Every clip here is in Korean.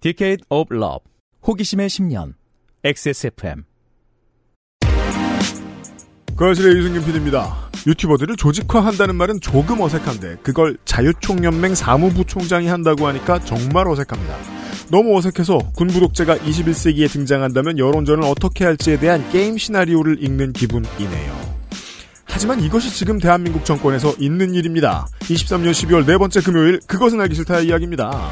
Decade of Love. 호기심의 10년. XSFM. 그실의 유승균 PD입니다. 유튜버들을 조직화한다는 말은 조금 어색한데 그걸 자유총연맹 사무부총장이 한다고 하니까 정말 어색합니다. 너무 어색해서 군부 독재가 21세기에 등장한다면 여론전을 어떻게 할지에 대한 게임 시나리오를 읽는 기분이네요. 하지만 이것이 지금 대한민국 정권에서 있는 일입니다. 23년 12월 네 번째 금요일 그것은 알기 싫다 이야기입니다.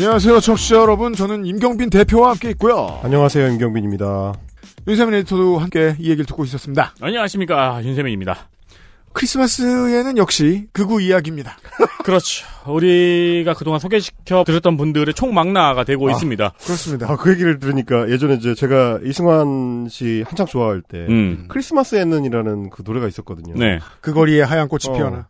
안녕하세요, 청취자 여러분. 저는 임경빈 대표와 함께 있고요. 안녕하세요, 임경빈입니다. 윤세민 에디터도 함께 이 얘기를 듣고 있었습니다. 안녕하십니까 윤세민입니다. 크리스마스에는 역시 극우 이야기입니다. 그렇죠. 우리가 그동안 소개시켜 드렸던 분들의 총망라가 되고 아, 있습니다. 그렇습니다. 아, 그 얘기를 들으니까 예전에 이제 제가 이승환 씨 한창 좋아할 때 음. 크리스마스 에는이라는 그 노래가 있었거든요. 네. 그 거리에 하얀 꽃이 어, 피어나.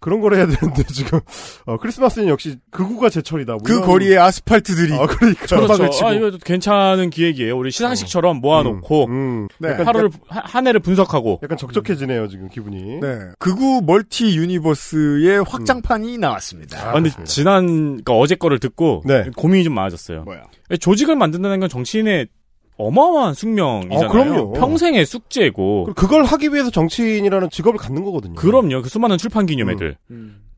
그런 걸 해야 되는데 지금 어, 크리스마스는 역시 극우가 제철이다. 뭐 그 이런- 거리에 아스팔트들이 아 그러니까 그렇죠. 치고. 아, 이거 괜찮은 기획이에요. 우리 시상식처럼 모아놓고 음, 음. 네. 하루를 한- 한 해를 분석하고 약간 적적해지네요 지금 기분이. 네. 극우 multi universe의 확장판이 나왔습니다. 아, 근데 그렇습니다. 지난 그러니까 어제 거를 듣고 네. 고민이 좀 많아졌어요. 뭐야? 조직을 만든다는 건 정치인의 어마어마한 숙명이잖아요. 어, 그럼요. 평생의 숙제고. 그걸 하기 위해서 정치인이라는 직업을 갖는 거거든요. 그럼요. 그 수많은 출판 기념회들.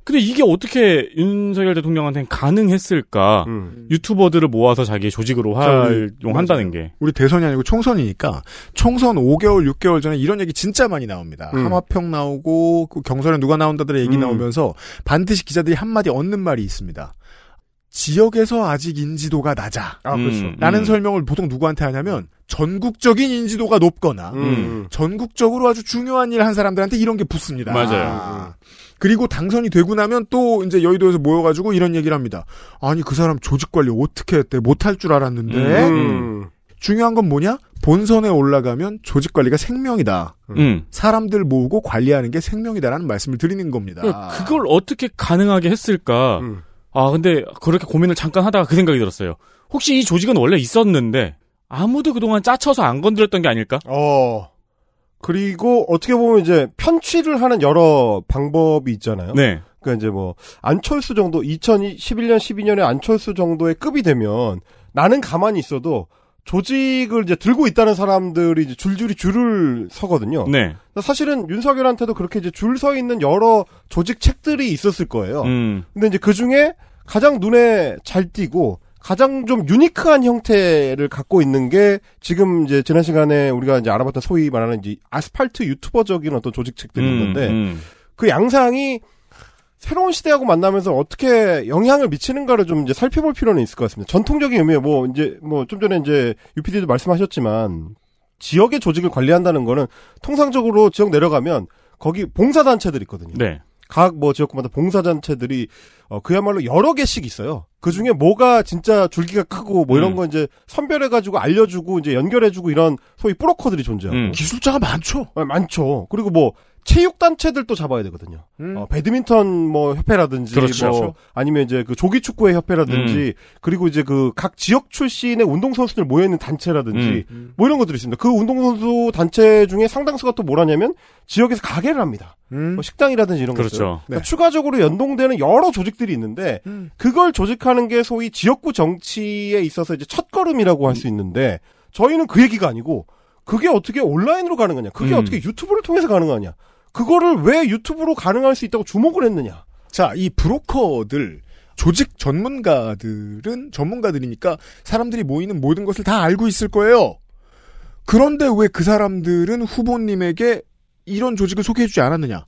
근데 이게 어떻게 윤석열 대통령한테는 가능했을까? 음. 유튜버들을 모아서 자기의 조직으로 활용한다는 게. 우리 대선이 아니고 총선이니까 총선 5개월, 6개월 전에 이런 얘기 진짜 많이 나옵니다. 음. 하마평 나오고 그 경선에 누가 나온다들의 얘기 음. 나오면서 반드시 기자들이 한마디 얻는 말이 있습니다. 지역에서 아직 인지도가 낮아. 아 그렇죠. 음. 라는 설명을 보통 누구한테 하냐면 전국적인 인지도가 높거나 음. 전국적으로 아주 중요한 일 한 사람들한테 이런 게 붙습니다. 맞아요. 그리고 당선이 되고 나면 또 이제 여의도에서 모여가지고 이런 얘기를 합니다. 아니 그 사람 조직 관리 어떻게 했대? 못할 줄 알았는데 음. 중요한 건 뭐냐? 본선에 올라가면 조직 관리가 생명이다. 음. 사람들 모으고 관리하는 게 생명이다라는 말씀을 드리는 겁니다. 그걸 어떻게 가능하게 했을까? 음. 아, 근데 그렇게 고민을 잠깐 하다가 그 생각이 들었어요. 혹시 이 조직은 원래 있었는데 아무도 그동안 짜쳐서 안 건드렸던 게 아닐까? 어. 그리고 어떻게 보면 이제 편취를 하는 여러 방법이 있잖아요. 네. 그러니까 이제 뭐 안철수 정도 2011년 12년에 안철수 정도의 급이 되면 나는 가만히 있어도 조직을 이제 들고 있다는 사람들이 이제 줄줄이 줄을 서거든요. 네. 사실은 윤석열한테도 그렇게 이제 줄 서 있는 여러 조직 책들이 있었을 거예요. 음. 근데 이제 그 중에 가장 눈에 잘 띄고 가장 좀 유니크한 형태를 갖고 있는 게 지금 이제 지난 시간에 우리가 이제 알아봤던 소위 말하는 이제 아스팔트 유튜버적인 어떤 조직 책들이 있는데 음. 그 양상이 새로운 시대하고 만나면서 어떻게 영향을 미치는가를 좀 이제 살펴볼 필요는 있을 것 같습니다. 전통적인 의미에 뭐 이제 뭐 좀 전에 이제 UPD도 말씀하셨지만 지역의 조직을 관리한다는 거는 통상적으로 지역 내려가면 거기 봉사단체들 있거든요. 네. 각 뭐 지역구마다 봉사단체들이 어 그야말로 여러 개씩 있어요. 그 중에 뭐가 진짜 줄기가 크고 뭐 이런 음. 거 이제 선별해가지고 알려주고 이제 연결해주고 이런 소위 브로커들이 존재하고 음. 기술자가 많죠. 어, 많죠. 그리고 뭐 체육 단체들도 잡아야 되거든요. 음. 어, 배드민턴 뭐 협회라든지 그렇죠. 뭐 아니면 이제 그 조기 축구회 협회라든지 그리고 이제 그 각 지역 출신의 운동 선수들 모여 있는 단체라든지 음. 뭐 이런 것들이 있습니다. 그 운동 선수 단체 중에 상당수가 또 뭐라냐면 지역에서 가게를 합니다. 음. 뭐 식당이라든지 이런 것들. 그렇죠. 그러니까 추가적으로 연동되는 여러 조직들이 있는데 음. 그걸 조직하는 게 소위 지역구 정치에 있어서 이제 첫걸음이라고 할 수 있는데 저희는 그 얘기가 아니고 그게 어떻게 온라인으로 가능하냐? 그게 음. 어떻게 유튜브를 통해서 가능하냐? 그거를 왜 유튜브로 가능할 수 있다고 주목을 했느냐? 자, 이 브로커들 조직 전문가들은 전문가들이니까 사람들이 모이는 모든 것을 다 알고 있을 거예요. 그런데 왜 그 사람들은 후보님에게 이런 조직을 소개해주지 않았느냐?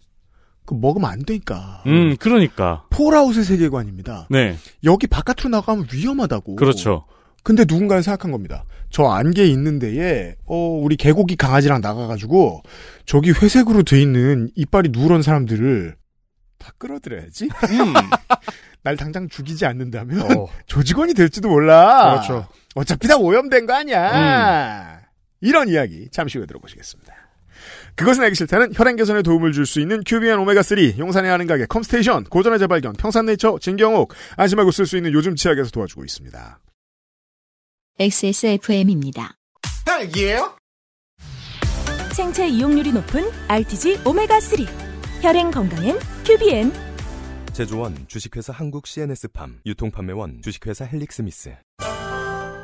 그 먹으면 안 되니까. 음, 그러니까. 폴아웃의 세계관입니다. 네. 여기 바깥으로 나가면 위험하다고. 그렇죠. 근데 누군가는 생각한 겁니다. 저 안개 있는 데에 어 우리 개고기 강아지랑 나가가지고 저기 회색으로 돼 있는 이빨이 누런 사람들을 다 끌어들여야지. 음. 날 당장 죽이지 않는다면 어. 조직원이 될지도 몰라. 그렇죠. 어차피 다 오염된 거 아니야. 이런 이야기 잠시 후에 들어보시겠습니다. 그것은 알기 싫다는 혈행 개선에 도움을 줄 수 있는 큐비엔 오메가3, 용산에 하는 가게 컴스테이션, 고전의 재발견, 평산네이처, 진경옥, 안심하고 쓸 수 있는 요즘 치약에서 도와주고 있습니다. XSFM입니다. 헬기예요? 생체 이용률이 높은 RTG 오메가3 혈행 건강엔 큐비엔 제조원 주식회사 한국 CNS팜 유통판매원 주식회사 헬릭스미스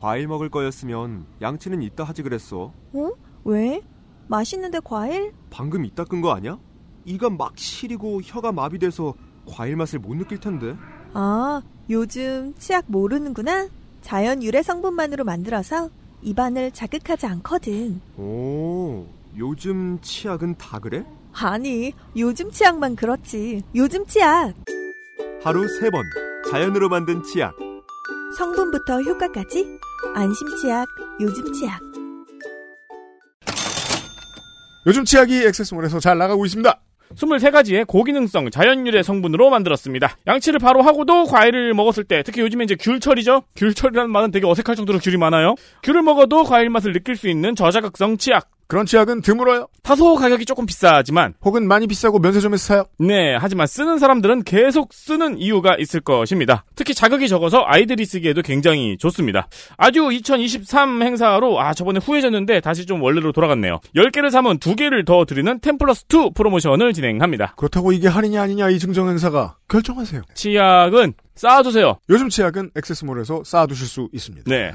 과일 먹을 거였으면 양치는 이따 하지 그랬어. 어? 왜? 맛있는데 과일? 방금 이따 끈 거 아니야? 이가 막 시리고 혀가 마비돼서 과일 맛을 못 느낄 텐데. 아, 요즘 치약 모르는구나? 자연 유래 성분만으로 만들어서 입안을 자극하지 않거든. 오, 요즘 치약은 다 그래? 아니, 요즘 치약만 그렇지. 요즘 치약. 하루 세 번 자연으로 만든 치약. 성분부터 효과까지 안심 치약, 요즘 치약. 요즘 치약이 액세스몰에서 잘 나가고 있습니다. 23가지의 고기능성 자연유래 성분으로 만들었습니다. 양치를 바로 하고도 과일을 먹었을 때, 특히 요즘에 이제 귤철이죠? 귤철이라는 말은 되게 어색할 정도로 귤이 많아요. 귤을 먹어도 과일 맛을 느낄 수 있는 저자극성 치약. 그런 치약은 드물어요. 다소 가격이 조금 비싸지만, 혹은 많이 비싸고 면세점에서 사요. 네, 하지만 쓰는 사람들은 계속 쓰는 이유가 있을 것입니다. 특히 자극이 적어서 아이들이 쓰기에도 굉장히 좋습니다. 아주 2023 행사로, 아, 저번에 후회졌는데 다시 좀 원래로 돌아갔네요. 10개를 사면 2개를 더 드리는 10 플러스 2 프로모션을 진행합니다. 그렇다고 이게 할인이 아니냐 이 증정 행사가 결정하세요. 치약은 쌓아두세요. 요즘 치약은 액세스몰에서 쌓아두실 수 있습니다. 네.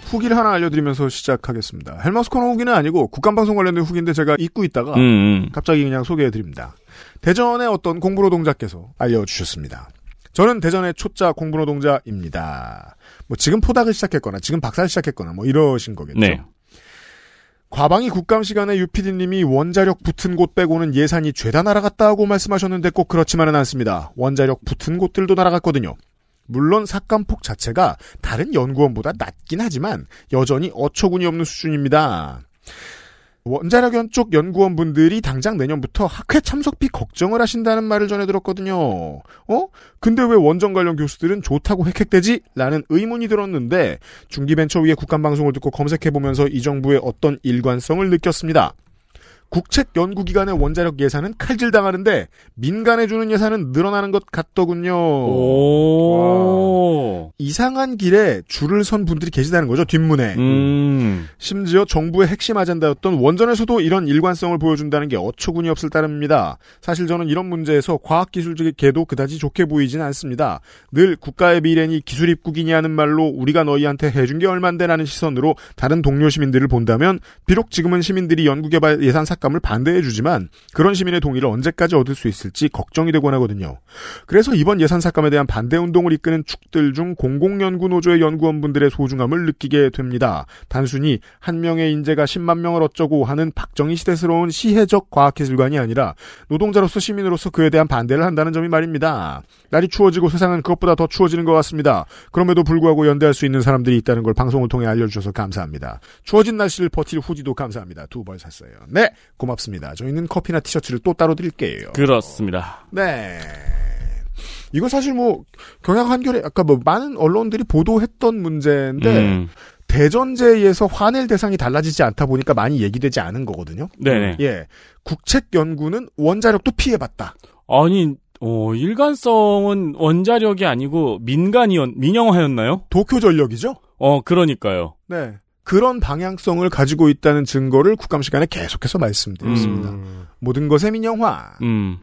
후기를 하나 알려드리면서 시작하겠습니다. 헬마우스 코너 후기는 아니고 국간방송 관련된 후기인데 제가 잊고 있다가 음, 음. 갑자기 그냥 소개해드립니다. 대전의 어떤 공부노동자께서 알려주셨습니다. 저는 대전의 초짜 공부노동자입니다. 뭐 지금 postdoc을 시작했거나 지금 박사를 시작했거나 뭐 이러신 거겠죠. 네. 과방위 국감 시간에 유피디님이 원자력 붙은 곳 빼고는 예산이 죄다 날아갔다고 말씀하셨는데 꼭 그렇지만은 않습니다. 원자력 붙은 곳들도 날아갔거든요. 물론 삭감폭 자체가 다른 연구원보다 낮긴 하지만 여전히 어처구니 없는 수준입니다. 원자력연 쪽 연구원분들이 당장 내년부터 학회 참석비 걱정을 하신다는 말을 전해 들었거든요. 어? 근데 왜 원전 관련 교수들은 좋다고 획획되지? 라는 의문이 들었는데 중기벤처위의 국간방송을 듣고 검색해보면서 이 정부의 어떤 일관성을 느꼈습니다. 국책 연구기관의 원자력 예산은 칼질당하는데 민간에 주는 예산은 늘어나는 것 같더군요. 오. 이상한 길에 줄을 선 분들이 계시다는 거죠, 뒷문에. 음. 심지어 정부의 핵심 아젠다였던 원전에서도 이런 일관성을 보여준다는 게 어처구니 없을 따름입니다. 사실 저는 이런 문제에서 과학기술계도 그다지 좋게 보이진 않습니다. 늘 국가의 미래니 기술 입국이니 하는 말로 우리가 너희한테 해준 게 얼만데라는 시선으로 다른 동료 시민들을 본다면 비록 지금은 시민들이 연구개발 예산 삭 감을 반대해주지만 그런 시민의 동의를 언제까지 얻을 수 있을지 걱정이 되곤 하거든요. 그래서 이번 예산 삭감에 대한 반대 운동을 이끄는 축들 중 공공연구노조의 연구원분들의 소중함을 느끼게 됩니다. 단순히 한 명의 인재가 10만 명을 어쩌고 하는 박정희 시대스러운 시혜적 과학기술관이 아니라 노동자로서 시민으로서 그에 대한 반대를 한다는 점이 말입니다. 날이 추워지고 세상은 그것보다 더 추워지는 것 같습니다. 그럼에도 불구하고 연대할 수 있는 사람들이 있다는 걸 방송을 통해 알려주셔서 감사합니다. 추워진 날씨를 버틸 후디도 감사합니다. 두 벌 샀어요. 네, 고맙습니다. 저희는 커피나 티셔츠를 또 따로 드릴게요. 그렇습니다. 네. 이거 사실 뭐 경향 한결에 아까 뭐 많은 언론들이 보도했던 문제인데 음. 대전제에서 화낼 대상이 달라지지 않다 보니까 많이 얘기되지 않은 거거든요. 네네. 예, 국책 연구는 원자력도 피해봤다. 아니, 어, 일관성은 원자력이 아니고 민간이었, 민영화였나요? 도쿄전력이죠. 어, 그러니까요. 네. 그런 방향성을 가지고 있다는 증거를 국감 시간에 계속해서 말씀드렸습니다. 음. 모든 것의 민영화. 음.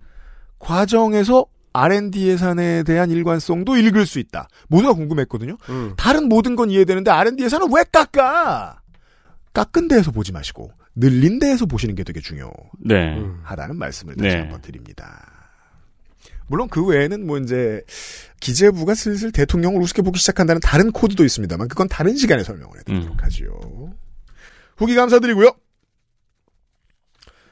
과정에서 R&D 예산에 대한 일관성도 읽을 수 있다. 모두가 궁금했거든요. 음. 다른 모든 건 이해되는데 R&D 예산은 왜 깎아? 깎은 데에서 보지 마시고 늘린 데에서 보시는 게 되게 중요하다는 네. 말씀을 다시 네. 한번 드립니다. 물론 그 외에는 뭐 이제 기재부가 슬슬 대통령을 우습게 보기 시작한다는 다른 코드도 있습니다만 그건 다른 시간에 설명을 해드리도록 음. 하지요. 후기 감사드리고요.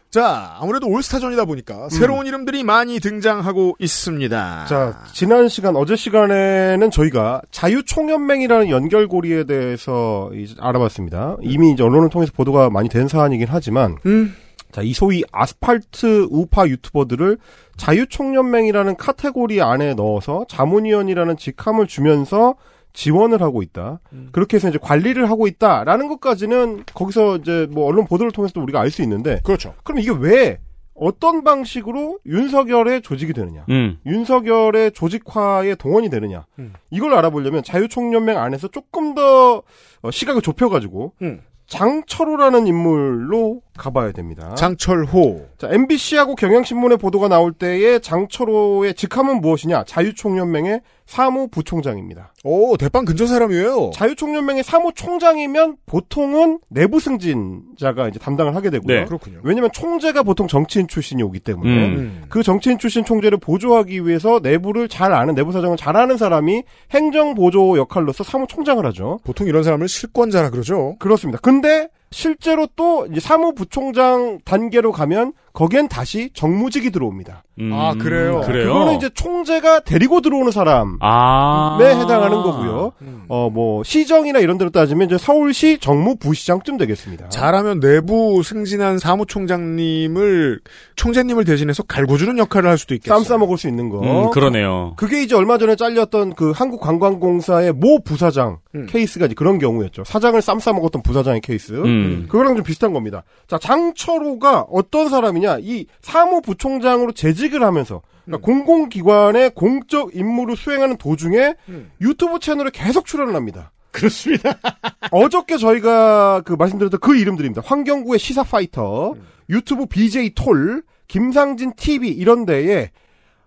자, 아무래도 올스타전이다 보니까 새로운 이름들이 많이 등장하고 있습니다. 음. 자, 지난 시간, 어제 시간에는 저희가 자유총연맹이라는 연결고리에 대해서 이제 알아봤습니다. 이미 이제 언론을 통해서 보도가 많이 된 사안이긴 하지만, 음. 자, 이 소위 아스팔트 우파 유튜버들을 자유총연맹이라는 카테고리 안에 넣어서 자문위원이라는 직함을 주면서 지원을 하고 있다. 그렇게 해서 이제 관리를 하고 있다라는 것까지는 거기서 이제 뭐 언론 보도를 통해서도 우리가 알 수 있는데, 그렇죠. 그럼 이게 왜 어떤 방식으로 윤석열의 조직이 되느냐? 음. 윤석열의 조직화에 동원이 되느냐? 음. 이걸 알아보려면 자유총연맹 안에서 조금 더 어, 시각을 좁혀가지고 음. 장철호라는 인물로 가봐야 됩니다. 장철호. 자, MBC하고 경향신문의 보도가 나올 때의 장철호의 직함은 무엇이냐? 자유총연맹의 사무부총장입니다. 오, 대빵 근처 사람이에요. 자유총연맹의 사무총장이면 보통은 내부 승진자가 이제 담당을 하게 되고요. 네. 그렇군요. 왜냐면 총재가 보통 정치인 출신이 오기 때문에 음. 그 정치인 출신 총재를 보조하기 위해서 내부를 잘 아는 내부 사정을 잘 아는 사람이 행정 보조 역할로서 사무총장을 하죠. 보통 이런 사람을 실권자라 그러죠. 그렇습니다. 근데 실제로 또 이제 사무부총장 단계로 가면 거기엔 다시 정무직이 들어옵니다. 음. 아, 그래요? 그래요? 그거는 이제 총재가 데리고 들어오는 사람. 아. 에 해당하는 거고요. 어, 뭐, 시정이나 이런 데로 따지면 이제 서울시 정무부시장쯤 되겠습니다. 잘하면 내부 승진한 사무총장님을 총재님을 대신해서 갈고주는 역할을 할 수도 있겠어요. 쌈 싸먹을 수 있는 거. 음, 그러네요. 그게 이제 얼마 전에 잘렸던 그 한국관광공사의 모 부사장 음. 케이스가 이제 그런 경우였죠. 사장을 쌈 싸 먹었던 부사장의 케이스. 음. 그거랑 좀 비슷한 겁니다. 자, 장철호가 어떤 사람이냐? 이 사무부총장으로 재직을 하면서 그러니까 공공기관의 공적 임무를 수행하는 도중에 음. 유튜브 채널에 계속 출연을 합니다. 그렇습니다. 어저께 저희가 그 말씀드렸던 그 이름들입니다. 황경구의 시사 파이터, 유튜브 BJ 톨, 김상진 TV 이런 데에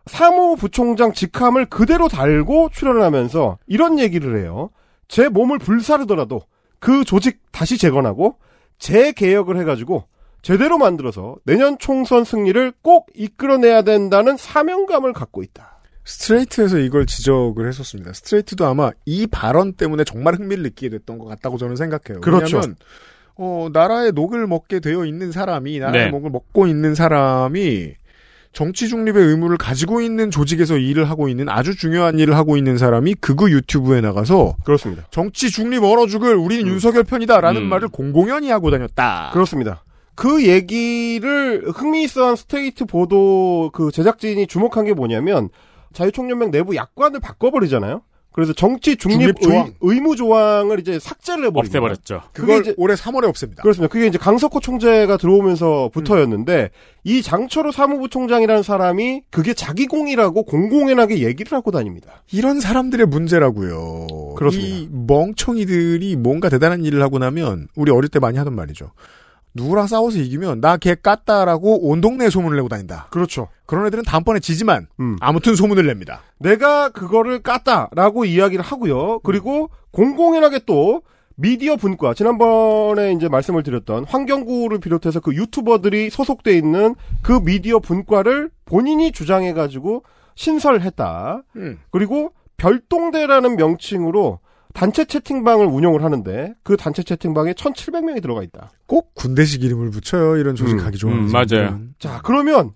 사무부총장 직함을 그대로 달고 출연을 하면서 이런 얘기를 해요. 제 몸을 불사르더라도 그 조직 다시 재건하고 재개혁을 해가지고 제대로 만들어서 내년 총선 승리를 꼭 이끌어내야 된다는 사명감을 갖고 있다. 스트레이트에서 이걸 지적을 했었습니다. 스트레이트도 아마 이 발언 때문에 정말 흥미를 느끼게 됐던 것 같다고 저는 생각해요. 그렇죠. 왜냐하면 어, 나라의 녹을 먹게 되어 있는 사람이 나라의 네. 녹을 먹고 있는 사람이 정치 중립의 의무를 가지고 있는 조직에서 일을 하고 있는 아주 중요한 일을 하고 있는 사람이 극우 유튜브에 나가서 그렇습니다. 정치 중립 얼어 죽을 우리는 윤석열 편이다라는 음. 말을 공공연히 하고 다녔다. 그렇습니다. 그 얘기를 흥미있어한 스트레이트 보도 그 제작진이 주목한 게 뭐냐면 자유총연맹 내부 약관을 바꿔버리잖아요. 그래서 정치 중립, 중립 조항. 의, 무 조항을 이제 삭제를 해버립니다. 없애버렸죠. 그걸 이제- 올해 3월에 없앱니다. 그렇습니다. 그게 이제 강석호 총재가 들어오면서부터였는데 이 장철호 사무부 총장이라는 사람이 그게 자기 공이라고 공공연하게 얘기를 하고 다닙니다. 이런 사람들의 문제라고요. 그렇습니다. 이 멍청이들이 뭔가 대단한 일을 하고 나면 우리 어릴 때 많이 하던 말이죠. 누구랑 싸워서 이기면 나 걔 깠다라고 온 동네에 소문을 내고 다닌다. 그렇죠. 그런 애들은 다음번에 지지만 음. 아무튼 소문을 냅니다. 내가 그거를 깠다라고 이야기를 하고요. 그리고 공공연하게 또 미디어 분과 지난번에 이제 말씀을 드렸던 환경구를 비롯해서 그 유튜버들이 소속돼 있는 그 미디어 분과를 본인이 주장해 가지고 신설했다. 음. 그리고 별동대라는 명칭으로 단체 채팅방을 운영을 하는데 그 단체 채팅방에 1,700명이 들어가 있다. 꼭 군대식 이름을 붙여요. 이런 조직하기 좋아하는 음, 맞아요. 자, 그러면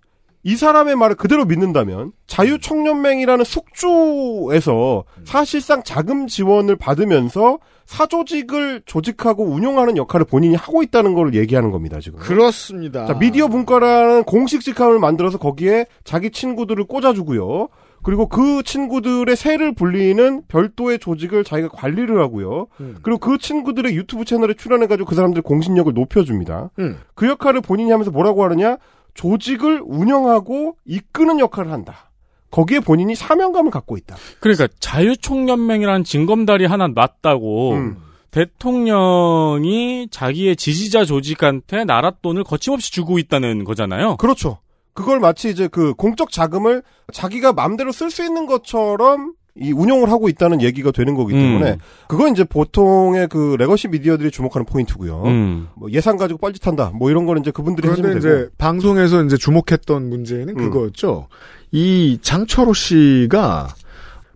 이 사람의 말을 그대로 믿는다면 자유청년맹이라는 숙주에서 사실상 자금 지원을 받으면서 사조직을 조직하고 운영하는 역할을 본인이 하고 있다는 걸 얘기하는 겁니다, 지금. 그렇습니다. 자, 미디어 분과라는 공식 직함을 만들어서 거기에 자기 친구들을 꽂아주고요. 그리고 그 친구들의 세를 불리는 별도의 조직을 자기가 관리를 하고요. 음. 그리고 그 친구들의 유튜브 채널에 출연해가지고 그 사람들의 공신력을 높여줍니다. 음. 그 역할을 본인이 하면서 뭐라고 하느냐? 조직을 운영하고 이끄는 역할을 한다. 거기에 본인이 사명감을 갖고 있다. 그러니까 자유총연맹이라는 징검다리 하나 놨다고 음. 대통령이 자기의 지지자 조직한테 나라 돈을 거침없이 주고 있다는 거잖아요. 그렇죠. 그걸 마치 이제 그 공적 자금을 자기가 마음대로 쓸 수 있는 것처럼 이 운용을 하고 있다는 얘기가 되는 거기 때문에 음. 그건 이제 보통의 그 legacy 미디어들이 주목하는 포인트고요. 음. 뭐 예산 가지고 뻘짓한다. 뭐 이런 거는 이제 그분들이 그런데 이제 되고. 방송에서 이제 주목했던 문제는 음. 그거였죠. 이 장철호 씨가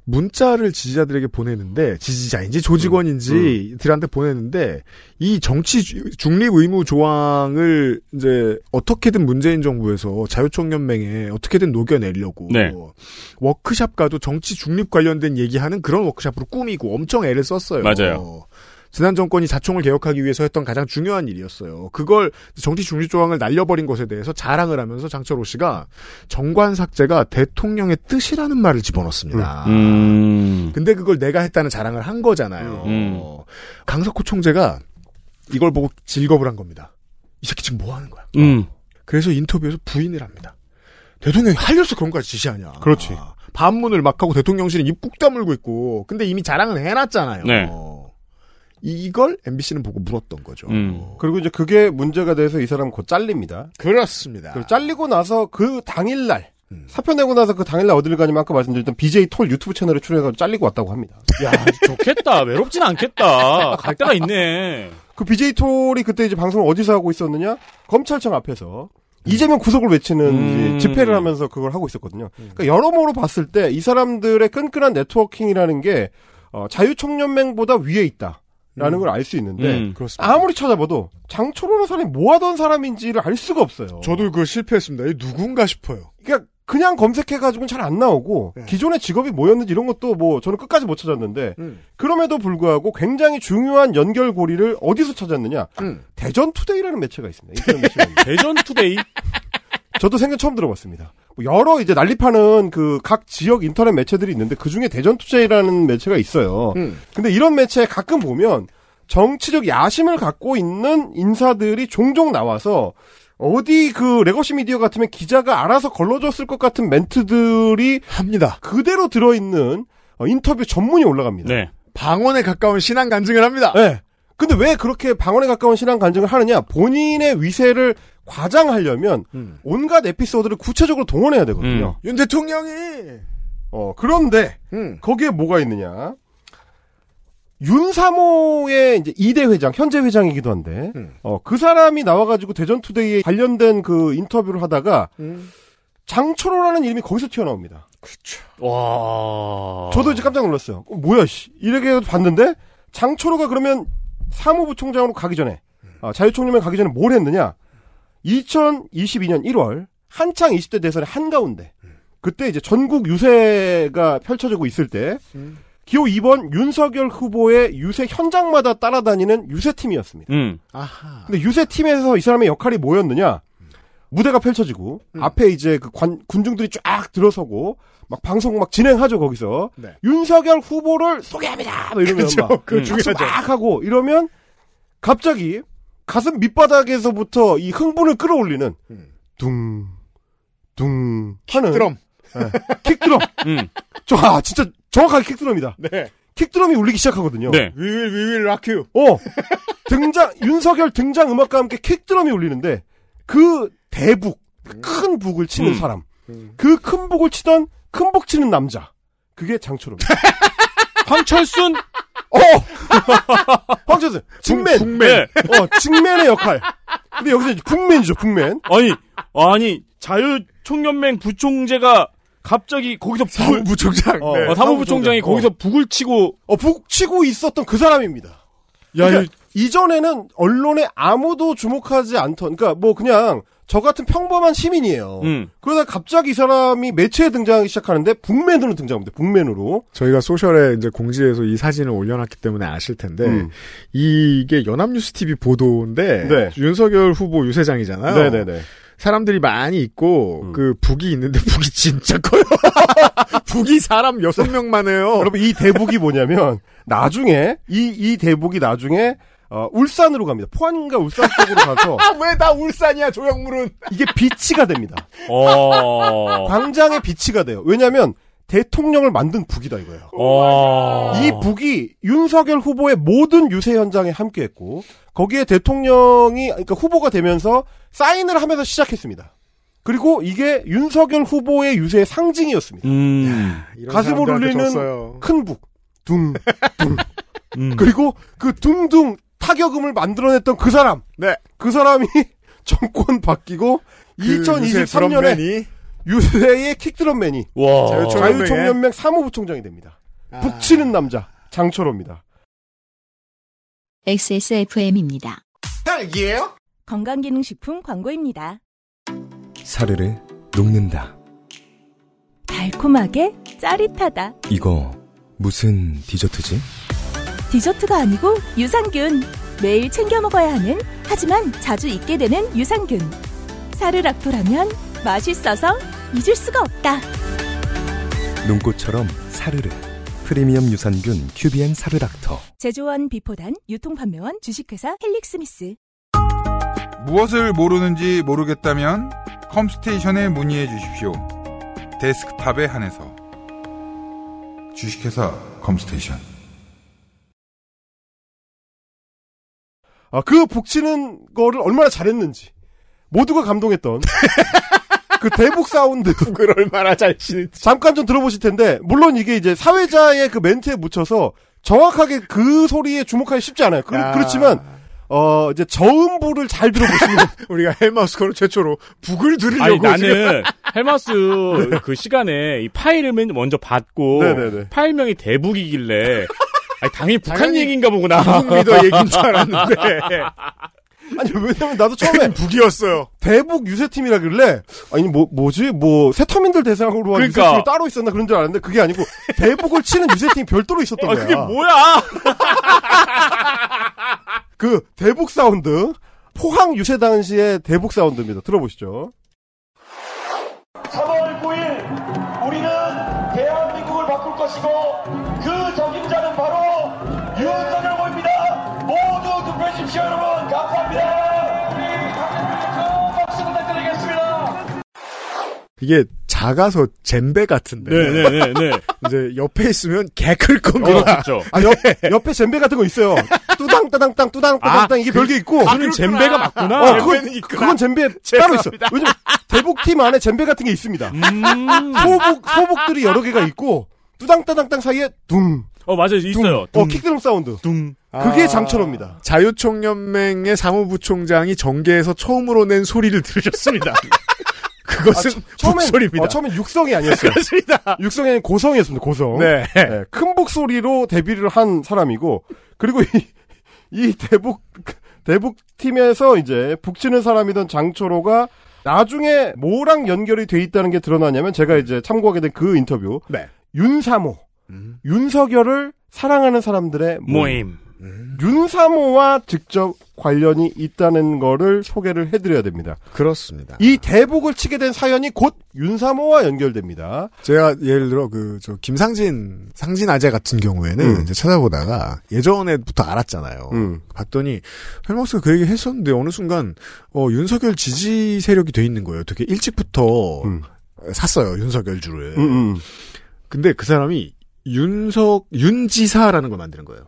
문자를 지지자들에게 보내는데 지지자인지 조직원인지 들한테 보내는데 이 정치 주- 중립 의무 조항을 이제 어떻게든 문재인 정부에서 자유총연맹에 어떻게든 녹여내려고 네. 워크샵 가도 정치 중립 관련된 얘기하는 그런 워크샵으로 꾸미고 엄청 애를 썼어요. 맞아요. 지난 정권이 자총을 개혁하기 위해서 했던 가장 중요한 일이었어요. 그걸 정치 중립 조항을 날려버린 것에 대해서 자랑을 하면서 장철호 씨가 정관 삭제가 대통령의 뜻이라는 말을 집어넣습니다. 음. 근데 그걸 내가 했다는 자랑을 한 거잖아요. 음. 강석호 총재가 이걸 보고 질겁을 한 겁니다. 이 새끼 지금 뭐 하는 거야? 음. 그래서 인터뷰에서 부인을 합니다. 대통령이 할려서 그런 거까지 지시하냐. 그렇지. 반문을 막 하고 대통령실은 입꾹 다물고 있고, 근데 이미 자랑을 해놨잖아요. 네. 이걸 MBC는 보고 물었던 거죠. 음. 그리고 이제 그게 문제가 돼서 이 사람 곧 잘립니다. 그렇습니다. 그리고 잘리고 나서 그 당일날 음. 사표 내고 나서 그 당일날 어디를 가냐면 아까 말씀드렸던 BJ 톨 유튜브 채널에 출연해가지고 잘리고 왔다고 합니다. 야, 좋겠다. 외롭진 않겠다. 갈 데가 있네. 그 BJ 톨이 그때 이제 방송을 어디서 하고 있었느냐? 검찰청 앞에서 이재명 구속을 외치는 음. 이제 집회를 하면서 그걸 하고 있었거든요. 그러니까 여러모로 봤을 때 이 사람들의 끈끈한 네트워킹이라는 게 어, 자유총연맹보다 위에 있다 라는 걸 알 수 있는데 음. 그렇습니다. 아무리 찾아봐도 장철호라는 사람이 뭐 하던 사람인지를 알 수가 없어요. 저도 그거 실패했습니다. 이 누군가 싶어요. 그러니까 그냥 검색해가지고는 잘 안 나오고 네. 기존의 직업이 뭐였는지 이런 것도 뭐 저는 끝까지 못 찾았는데 음. 그럼에도 불구하고 굉장히 중요한 연결고리를 어디서 찾았느냐 음. 대전투데이라는 매체가 있습니다. 인터넷 매체가 있는데 대전 투데이? 저도 생전 처음 들어봤습니다. 뭐 여러 이제 난립하는 그 각 지역 인터넷 매체들이 있는데 그 중에 대전투데이라는 매체가 있어요. 음. 근데 이런 매체에 가끔 보면 정치적 야심을 갖고 있는 인사들이 종종 나와서 어디 그 legacy 미디어 같으면 기자가 알아서 걸러줬을 것 같은 멘트들이 합니다. 그대로 들어있는 어, 인터뷰 전문이 올라갑니다. 네. 방언에 가까운 신앙 간증을 합니다. 네. 근데 왜 그렇게 방언에 가까운 신앙 간증을 하느냐? 본인의 위세를 과장하려면 음. 온갖 에피소드를 구체적으로 동원해야 되거든요. 윤 대통령이 어, 그런데 음. 거기에 뭐가 있느냐? 윤사모의 이제 2대 회장, 현재 회장이기도 한데, 음. 어, 그 사람이 나와가지고 대전투데이에 관련된 그 인터뷰를 하다가, 음. 장철호라는 이름이 거기서 튀어나옵니다. 와. 저도 이제 깜짝 놀랐어요. 어, 뭐야, 씨. 이렇게 봤는데, 장철호가 그러면 사무부 총장으로 가기 전에, 아, 자유총연맹 가기 전에 뭘 했느냐? 2022년 1월, 한창 20대 대선의 한가운데, 그때 이제 전국 유세가 펼쳐지고 있을 때, 기호 2번 윤석열 후보의 유세 현장마다 따라다니는 유세팀이었습니다. 음. 아하. 근데 유세팀에서 이 사람의 역할이 뭐였느냐? 무대가 펼쳐지고 앞에 이제 그 관, 군중들이 쫙 들어서고 막 방송 막 진행하죠 거기서 네. 윤석열 후보를 소개합니다. 막 이러면 그렇죠. 막 그거 박수 중요하죠. 막 하고 이러면 갑자기 가슴 밑바닥에서부터 이 흥분을 끌어올리는 음. 둥, 둥 하는 드럼. 킥드럼. 음. 저, 아, 진짜 정확하게 킥드럼이다. 네. 킥드럼이 울리기 시작하거든요. 네. We will, we will rock you. 어, 등장, 윤석열 등장 음악과 함께 킥드럼이 울리는데, 그 대북, 큰 북을 치는 음. 사람, 그 큰 북을 치던 큰 북 치는 남자, 그게 장철호. 황철순? 어! 황철순, 직맨. 북맨. 어, 직맨의 역할. 근데 여기서 이제 북맨이죠, 북맨. 아니, 아니, 자유총연맹 부총재가 갑자기 거기서 북을, 사무부 총장. 어, 네. 어, 사무부 총장이 어. 거기서 북을 치고, 어, 북 치고 있었던 그 사람입니다. 야, 그러니까 이전에는 언론에 아무도 주목하지 않던, 그러니까 뭐 그냥 저 같은 평범한 시민이에요. 음. 그러다 갑자기 이 사람이 매체에 등장하기 시작하는데 북맨으로 등장합니다. 북맨으로. 저희가 소셜에 이제 공지에서 이 사진을 올려놨기 때문에 아실 텐데 음. 이게 연합뉴스 TV 보도인데 네. 윤석열 후보 유세장이잖아요. 네네네. 사람들이 많이 있고 음. 그 북이 있는데 북이 진짜 커요. 북이 사람 여섯 명만 해요. 여러분 이 대북이 뭐냐면 나중에 이 이 대북이 나중에 어, 울산으로 갑니다. 포항과 울산 쪽으로 가서 아, 왜나 울산이야 조영물은? 이게 비치가 됩니다. 어. 광장의 비치가 돼요. 왜냐하면 대통령을 만든 북이다 이거예요. 어. 이 북이 윤석열 후보의 모든 유세 현장에 함께했고 거기에 대통령이 그러니까 후보가 되면서 사인을 하면서 시작했습니다. 그리고 이게 윤석열 후보의 유세의 상징이었습니다. 음. 가슴을 울리는. 큰 북, 둥, 둥. 음. 그리고 그 둥둥 타격음을 만들어냈던 그 사람. 네. 그 사람이 정권 바뀌고 그 유세 2023년에 드럼맨이 유세의 킥드럼맨이 자유총연맹 사무부총장이 됩니다. 아. 북치는 남자 장철호입니다. XSFM입니다. 딸기예요? 건강기능식품 광고입니다. 사르르 녹는다. 달콤하게 짜릿하다. 이거 무슨 디저트지? 디저트가 아니고 유산균. 매일 챙겨 먹어야 하는 하지만 자주 잊게 되는 유산균. 사르락토라면 맛있어서 잊을 수가 없다. 눈꽃처럼 사르르. 프리미엄 유산균 큐비엔 사르락터. 제조원 비포단 유통판매원 주식회사 헬릭스미스. 무엇을 모르는지 모르겠다면 컴스테이션에 문의해 주십시오. 데스크탑에 한해서 주식회사 컴스테이션 그 북치는 거를 얼마나 잘했는지 모두가 감동했던 그 대북 사운드 그걸 얼마나 잘 치는지. 잠깐 좀 들어보실 텐데 물론 이게 이제 사회자의 그 멘트에 묻혀서 정확하게 그 소리에 주목하기 쉽지 않아요. 그, 야. 그렇지만 어 이제 저음부를 잘 들어보시면 우리가 헬마우스 코너 최초로 북을 들으려고 아니 나는 헬마우스 그 시간에 이 파일을 맨 먼저 받고 네네네. 파일명이 대북이길래 아니, 당연히 북한 당연히 얘기인가 보구나. 미국 리더 얘기인 줄 알았는데 아니 왜냐면 나도 처음에 북이었어요. 대북 유세팀이라길래 아니 뭐 뭐지 뭐 세터민들 대상으로 한 그러니까. 유세팀이 따로 있었나 그런 줄 알았는데 그게 아니고 대북을 치는 유세팀이 별도로 있었던 아, 거야. 그게 뭐야? 그 대북 사운드 포항 유세 당시의 대북 사운드입니다. 들어보시죠. 이게 작아서 잼배 같은데. 네네네네. 이제 옆에 있으면 개클 어, 겁니다. 그렇죠. 아, 옆, 옆에 잼배 같은 거 있어요. 뚜당, 따당땅, 뚜당, 따당땅, 이게 별게 있고. 아, 그는 잼배가 맞구나. 어, 그건, 그건 잼배 따로 있어. 왜냐면, 대북팀 안에 잼배 같은 게 있습니다. 음. 소복, 소복들이 여러 개가 있고, 뚜당, 따당땅 사이에 둥. 어, 맞아요. 있어요. 둥. 어, 킥드럼 사운드. 둥. 그게 아. 장철호입니다. 자유총연맹의 사무부총장이 정계에서 처음으로 낸 소리를 들으셨습니다. 그것은 처음엔, 북소리입니다. 어, 처음엔 육성이 아니었어요. 그렇습니다. 육성이 아니라 고성이었습니다, 고성. 네. 네, 큰 북소리로 데뷔를 한 사람이고, 그리고 이, 이 대북, 대북 팀에서 이제 북치는 사람이던 장철호가 나중에 뭐랑 연결이 돼 있다는 게 드러나냐면 제가 이제 참고하게 된 그 인터뷰. 네. 윤사모. 윤석열을 사랑하는 사람들의 모임. 모임. 윤사모와 직접 관련이 있다는 거를 소개를 해드려야 됩니다. 그렇습니다. 이 대북을 치게 된 사연이 곧 윤사모와 연결됩니다. 제가 예를 들어 그 저 김상진 상진 아재 같은 경우에는 음. 이제 찾아보다가 예전에부터 알았잖아요. 음. 봤더니 헬마우스가 그 얘기 했었는데 어느 순간 어 윤석열 지지 세력이 돼 있는 거예요. 되게 일찍부터 음. 샀어요 윤석열 주를. 음, 음. 근데 그 사람이 윤석 윤지사라는 걸 만드는 거예요.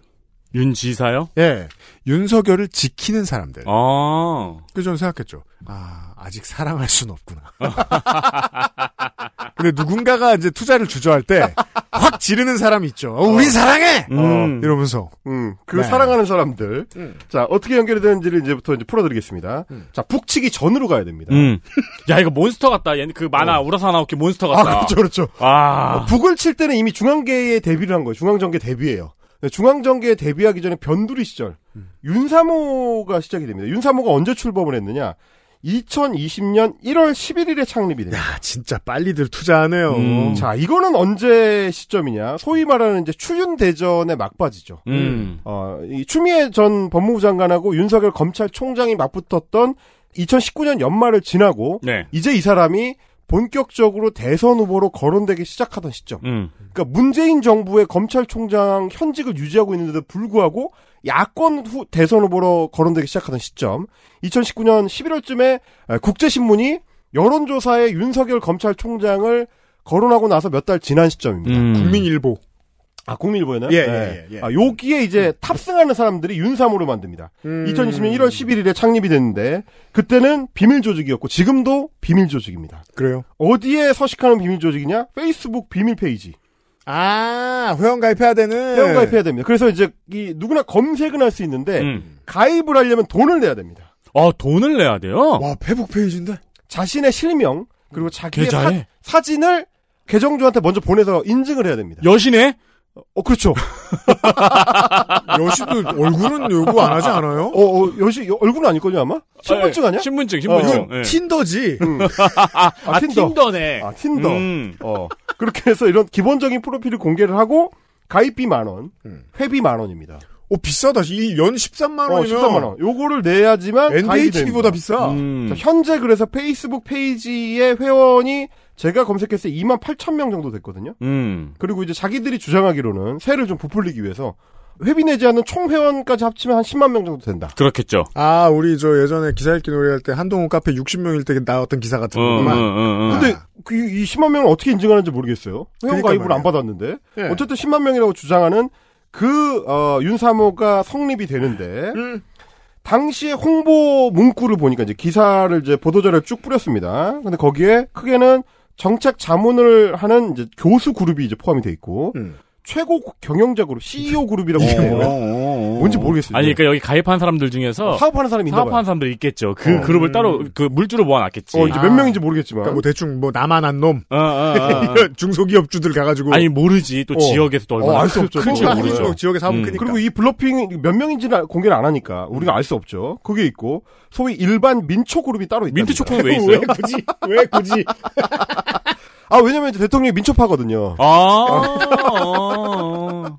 윤 지사요? 예, 윤석열을 지키는 사람들. 아. 그래서 저는 생각했죠. 아, 아직 사랑할 수는 없구나. 근데 누군가가 이제 투자를 주저할 때 확 지르는 사람이 있죠. 어, 우리 사랑해! 음. 어, 이러면서. 음, 그 네. 사랑하는 사람들. 음. 자, 어떻게 연결이 되는지를 이제부터 이제 풀어드리겠습니다. 자, 북치기 전으로 가야 됩니다. 음. 야, 이거 몬스터 같다. 얘그 만화 우라사 나오키 몬스터 아, 같다. 그렇죠, 그렇죠. 아. 어, 북을 칠 때는 이미 중앙계에 데뷔를 한 거예요. 중앙정계 데뷔예요. 네, 중앙정계에 데뷔하기 전에 변두리 시절 윤사모가 시작이 됩니다. 윤사모가 언제 출범을 했느냐? 2020년 1월 11일에 창립이 됩니다. 야, 진짜 빨리들 투자하네요. 음. 자, 이거는 언제 시점이냐? 소위 말하는 이제 추윤 대전의 막바지죠. 음. 어, 이 추미애 전 법무부 장관하고 윤석열 검찰총장이 맞붙었던 2019년 연말을 지나고 네. 이제 이 사람이 본격적으로 대선 후보로 거론되기 시작하던 시점. 음. 그러니까 문재인 정부의 검찰총장 현직을 유지하고 있는데도 불구하고 야권 후 대선 후보로 거론되기 시작하던 시점. 2019년 11월쯤에 국제신문이 여론조사에 윤석열 검찰총장을 거론하고 나서 몇 달 지난 시점입니다. 음. 국민일보. 아, 국민일보였나요? 예, 네. 예, 예, 예. 아, 여기에 이제 탑승하는 사람들이 윤사모를 만듭니다. 음. 2020년 1월 11일에 창립이 됐는데 그때는 비밀 조직이었고 지금도 비밀 조직입니다. 그래요? 어디에 서식하는 비밀 조직이냐? 페이스북 비밀 페이지. 아, 회원 가입해야 되는. 회원 가입해야 됩니다. 그래서 이제 이 누구나 검색은 할 수 있는데 음. 가입을 하려면 돈을 내야 됩니다. 아, 돈을 내야 돼요? 와, 페북 페이지인데? 자신의 실명 그리고 자기의 계좌에? 사, 진을 계정주한테 먼저 보내서 인증을 해야 됩니다. 여신의? 어, 그렇죠. 여신도 얼굴은 요구 안 하지 않아요? 어, 어 여신 여- 얼굴은 아닐걸요 아마? 신분증 아니야? 신분증, 어, 신분증. 이건 예. 틴더지. 음. 아, 아, 틴더. 틴더 네. 아, 틴더. 음. 어. 그렇게 해서 이런 기본적인 프로필을 공개를 하고 가입비 만 원, 음. 회비 만 원입니다. 오, 비싸다. 이 연 13만 어, 원이면. 13만 원. 요거를 내야지만 됩니다. 비싸. 음. 자, 현재 그래서 페이스북 페이지의 회원이 제가 검색했을 때 2만 8천 명 정도 됐거든요. 음. 그리고 이제 자기들이 주장하기로는 세를 좀 부풀리기 위해서 회비 내지 않는 총 회원까지 합치면 한 10만 명 정도 된다. 그렇겠죠. 아, 우리 저 예전에 기사 읽기 노래할 때 한동훈 카페 60명일 때 나왔던 기사 같은 거구만. 어, 어. 근데 그 이 10만 명을 어떻게 인증하는지 모르겠어요. 회원 그러니까 가입을 말이에요. 안 받았는데 예. 어쨌든 10만 명이라고 주장하는 그 어, 윤사모가 성립이 되는데 음. 당시에 홍보 문구를 보니까 이제 기사를 이제 보도자료를 쭉 뿌렸습니다. 근데 거기에 크게는 정책 자문을 하는 이제 교수 그룹이 이제 포함이 돼 있고 음. 최고 경영자 그룹 CEO 그룹이라고 있는데 뭔지 모르겠어요. 아니, 그러니까 여기 가입한 사람들 중에서 사업하는 사람이 있나. 사업하는 사람들이 있겠죠. 그 어. 그룹을 따로 그 물주로 모아놨겠지. 어, 이제 몇 명인지 모르겠지만 그러니까 뭐 대충 뭐 나만 한 놈. 어, 어, 어, 어. 중소기업주들 가가지고. 아니 모르지 또 어. 지역에서 또 얼마나 어, 알수 없죠. 큰지 모르죠. 지역의 사업은 음. 크니까. 그리고 이 bluffing 몇 명인지는 공개를 안 하니까 우리가 알 수 없죠. 그게 있고 소위 일반 민초 그룹이 따로 있다. 민트 초코는 왜 있어요? 굳이? 왜 굳이? 아 왜냐면 이제 대통령이 민초파거든요. 아, 어.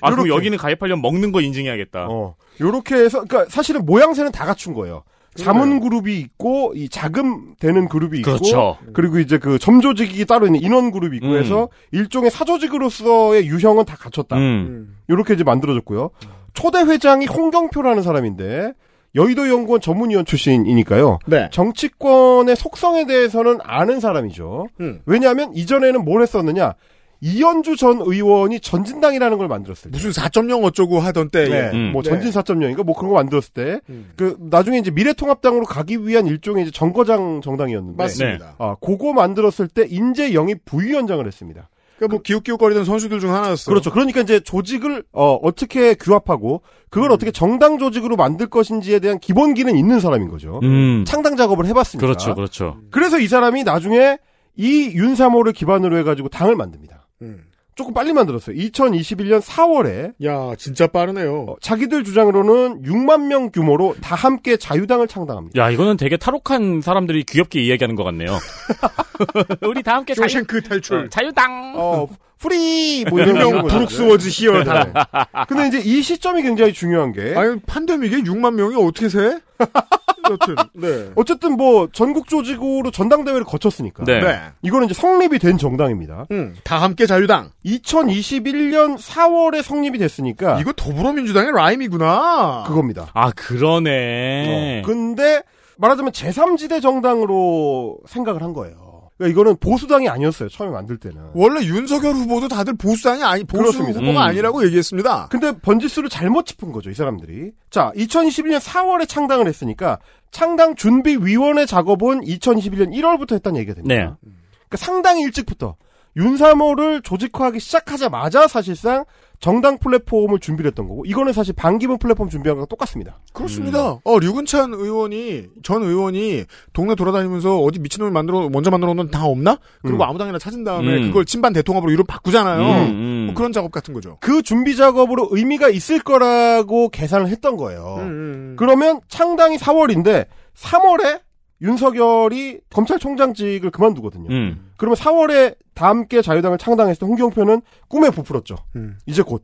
아 그럼. 여기는 가입하려면 먹는 거 인증해야겠다. 어. 요렇게 해서 그러니까 사실은 모양새는 다 갖춘 거예요. 자문 그룹이 있고 이 자금 되는 그룹이 있고 그렇죠. 그리고 이제 그 점조직이 따로 있는 인원 그룹이 있고 음. 해서 일종의 사조직으로서의 유형은 다 갖췄다. 음. 요렇게 이제 만들어졌고요. 초대 회장이 홍경표라는 사람인데 여의도 연구원 전문위원 출신이니까요. 네. 정치권의 속성에 대해서는 아는 사람이죠. 음. 왜냐하면 이전에는 뭘 했었느냐? 이현주 전 의원이 전진당이라는 걸 만들었어요. 무슨 4.0 어쩌고 하던 때에. 네. 음. 뭐 네. 전진 4.0인가 뭐 그런 거 만들었을 때, 음. 그 나중에 이제 미래통합당으로 가기 위한 일종의 이제 정거장 정당이었는데, 맞습니다. 아 그거 만들었을 때 인재 영입 부위원장을 했습니다. 그러니까 뭐 기웃기웃거리던 선수들 중 하나였어. 그렇죠. 그러니까 이제 조직을 어, 어떻게 규합하고 그걸 어떻게 정당 조직으로 만들 것인지에 대한 기본기는 있는 사람인 거죠. 음. 창당 작업을 해봤으니까. 그렇죠, 그렇죠. 그래서 이 사람이 나중에 이 윤사모를 기반으로 해가지고 당을 만듭니다. 음. 조금 빨리 만들었어요. 2021년 4월에 야, 진짜 빠르네요. 어, 자기들 주장으로는 6만 명 규모로 다 함께 자유당을 창당합니다. 야 이거는 되게 탈옥한 사람들이 귀엽게 이야기하는 것 같네요. 우리 다 함께 자유, 쇼생크 탈출. 어, 자유당. 어, free 뭐 이런. Brooks was here 당. 근데 이제 이 시점이 굉장히 중요한 게 아니, pandemic에 6만 명이 어떻게 세? 여튼, 네. 어쨌든 뭐 전국 조직으로 전당대회를 거쳤으니까 네. 네. 이거는 이제 성립이 된 정당입니다. 음, 다 함께 자유당. 2021년 4월에 성립이 됐으니까 이거 더불어민주당의 라임이구나. 그겁니다. 아 그러네. 어, 근데 말하자면 제3지대 정당으로 생각을 한 거예요. 그러니까 이거는 보수당이 아니었어요. 처음에 만들 때는. 원래 윤석열 후보도 다들 보수당이 아니, 보수 그렇습니다. 후보가 음. 아니라고 얘기했습니다. 근데 번지수를 잘못 짚은 거죠, 이 사람들이. 자, 2021년 4월에 창당을 했으니까 창당 준비 위원회 작업은 2021년 1월부터 했다는 얘기가 됩니다. 네. 그러니까 상당히 일찍부터 윤사모를 조직화하기 시작하자마자 사실상 정당 플랫폼을 준비를 했던 거고 이거는 사실 반기문 플랫폼 준비한 거랑 똑같습니다. 그렇습니다. 어, 류근찬 의원이, 전 의원이 동네 돌아다니면서 어디 미친놈을 만들어, 먼저 만들어 놓은 당 없나? 그리고 음. 아무 당이나 찾은 다음에 음. 그걸 친반 대통합으로 이름 바꾸잖아요. 음, 음. 뭐 그런 작업 같은 거죠. 그 준비 작업으로 의미가 있을 거라고 계산을 했던 거예요. 음, 그러면 창당이 4월인데 3월에 윤석열이 검찰총장직을 그만두거든요. 음. 그러면 4월에 다 함께 자유당을 창당했을 때 홍경표는 꿈에 부풀었죠. 음. 이제 곧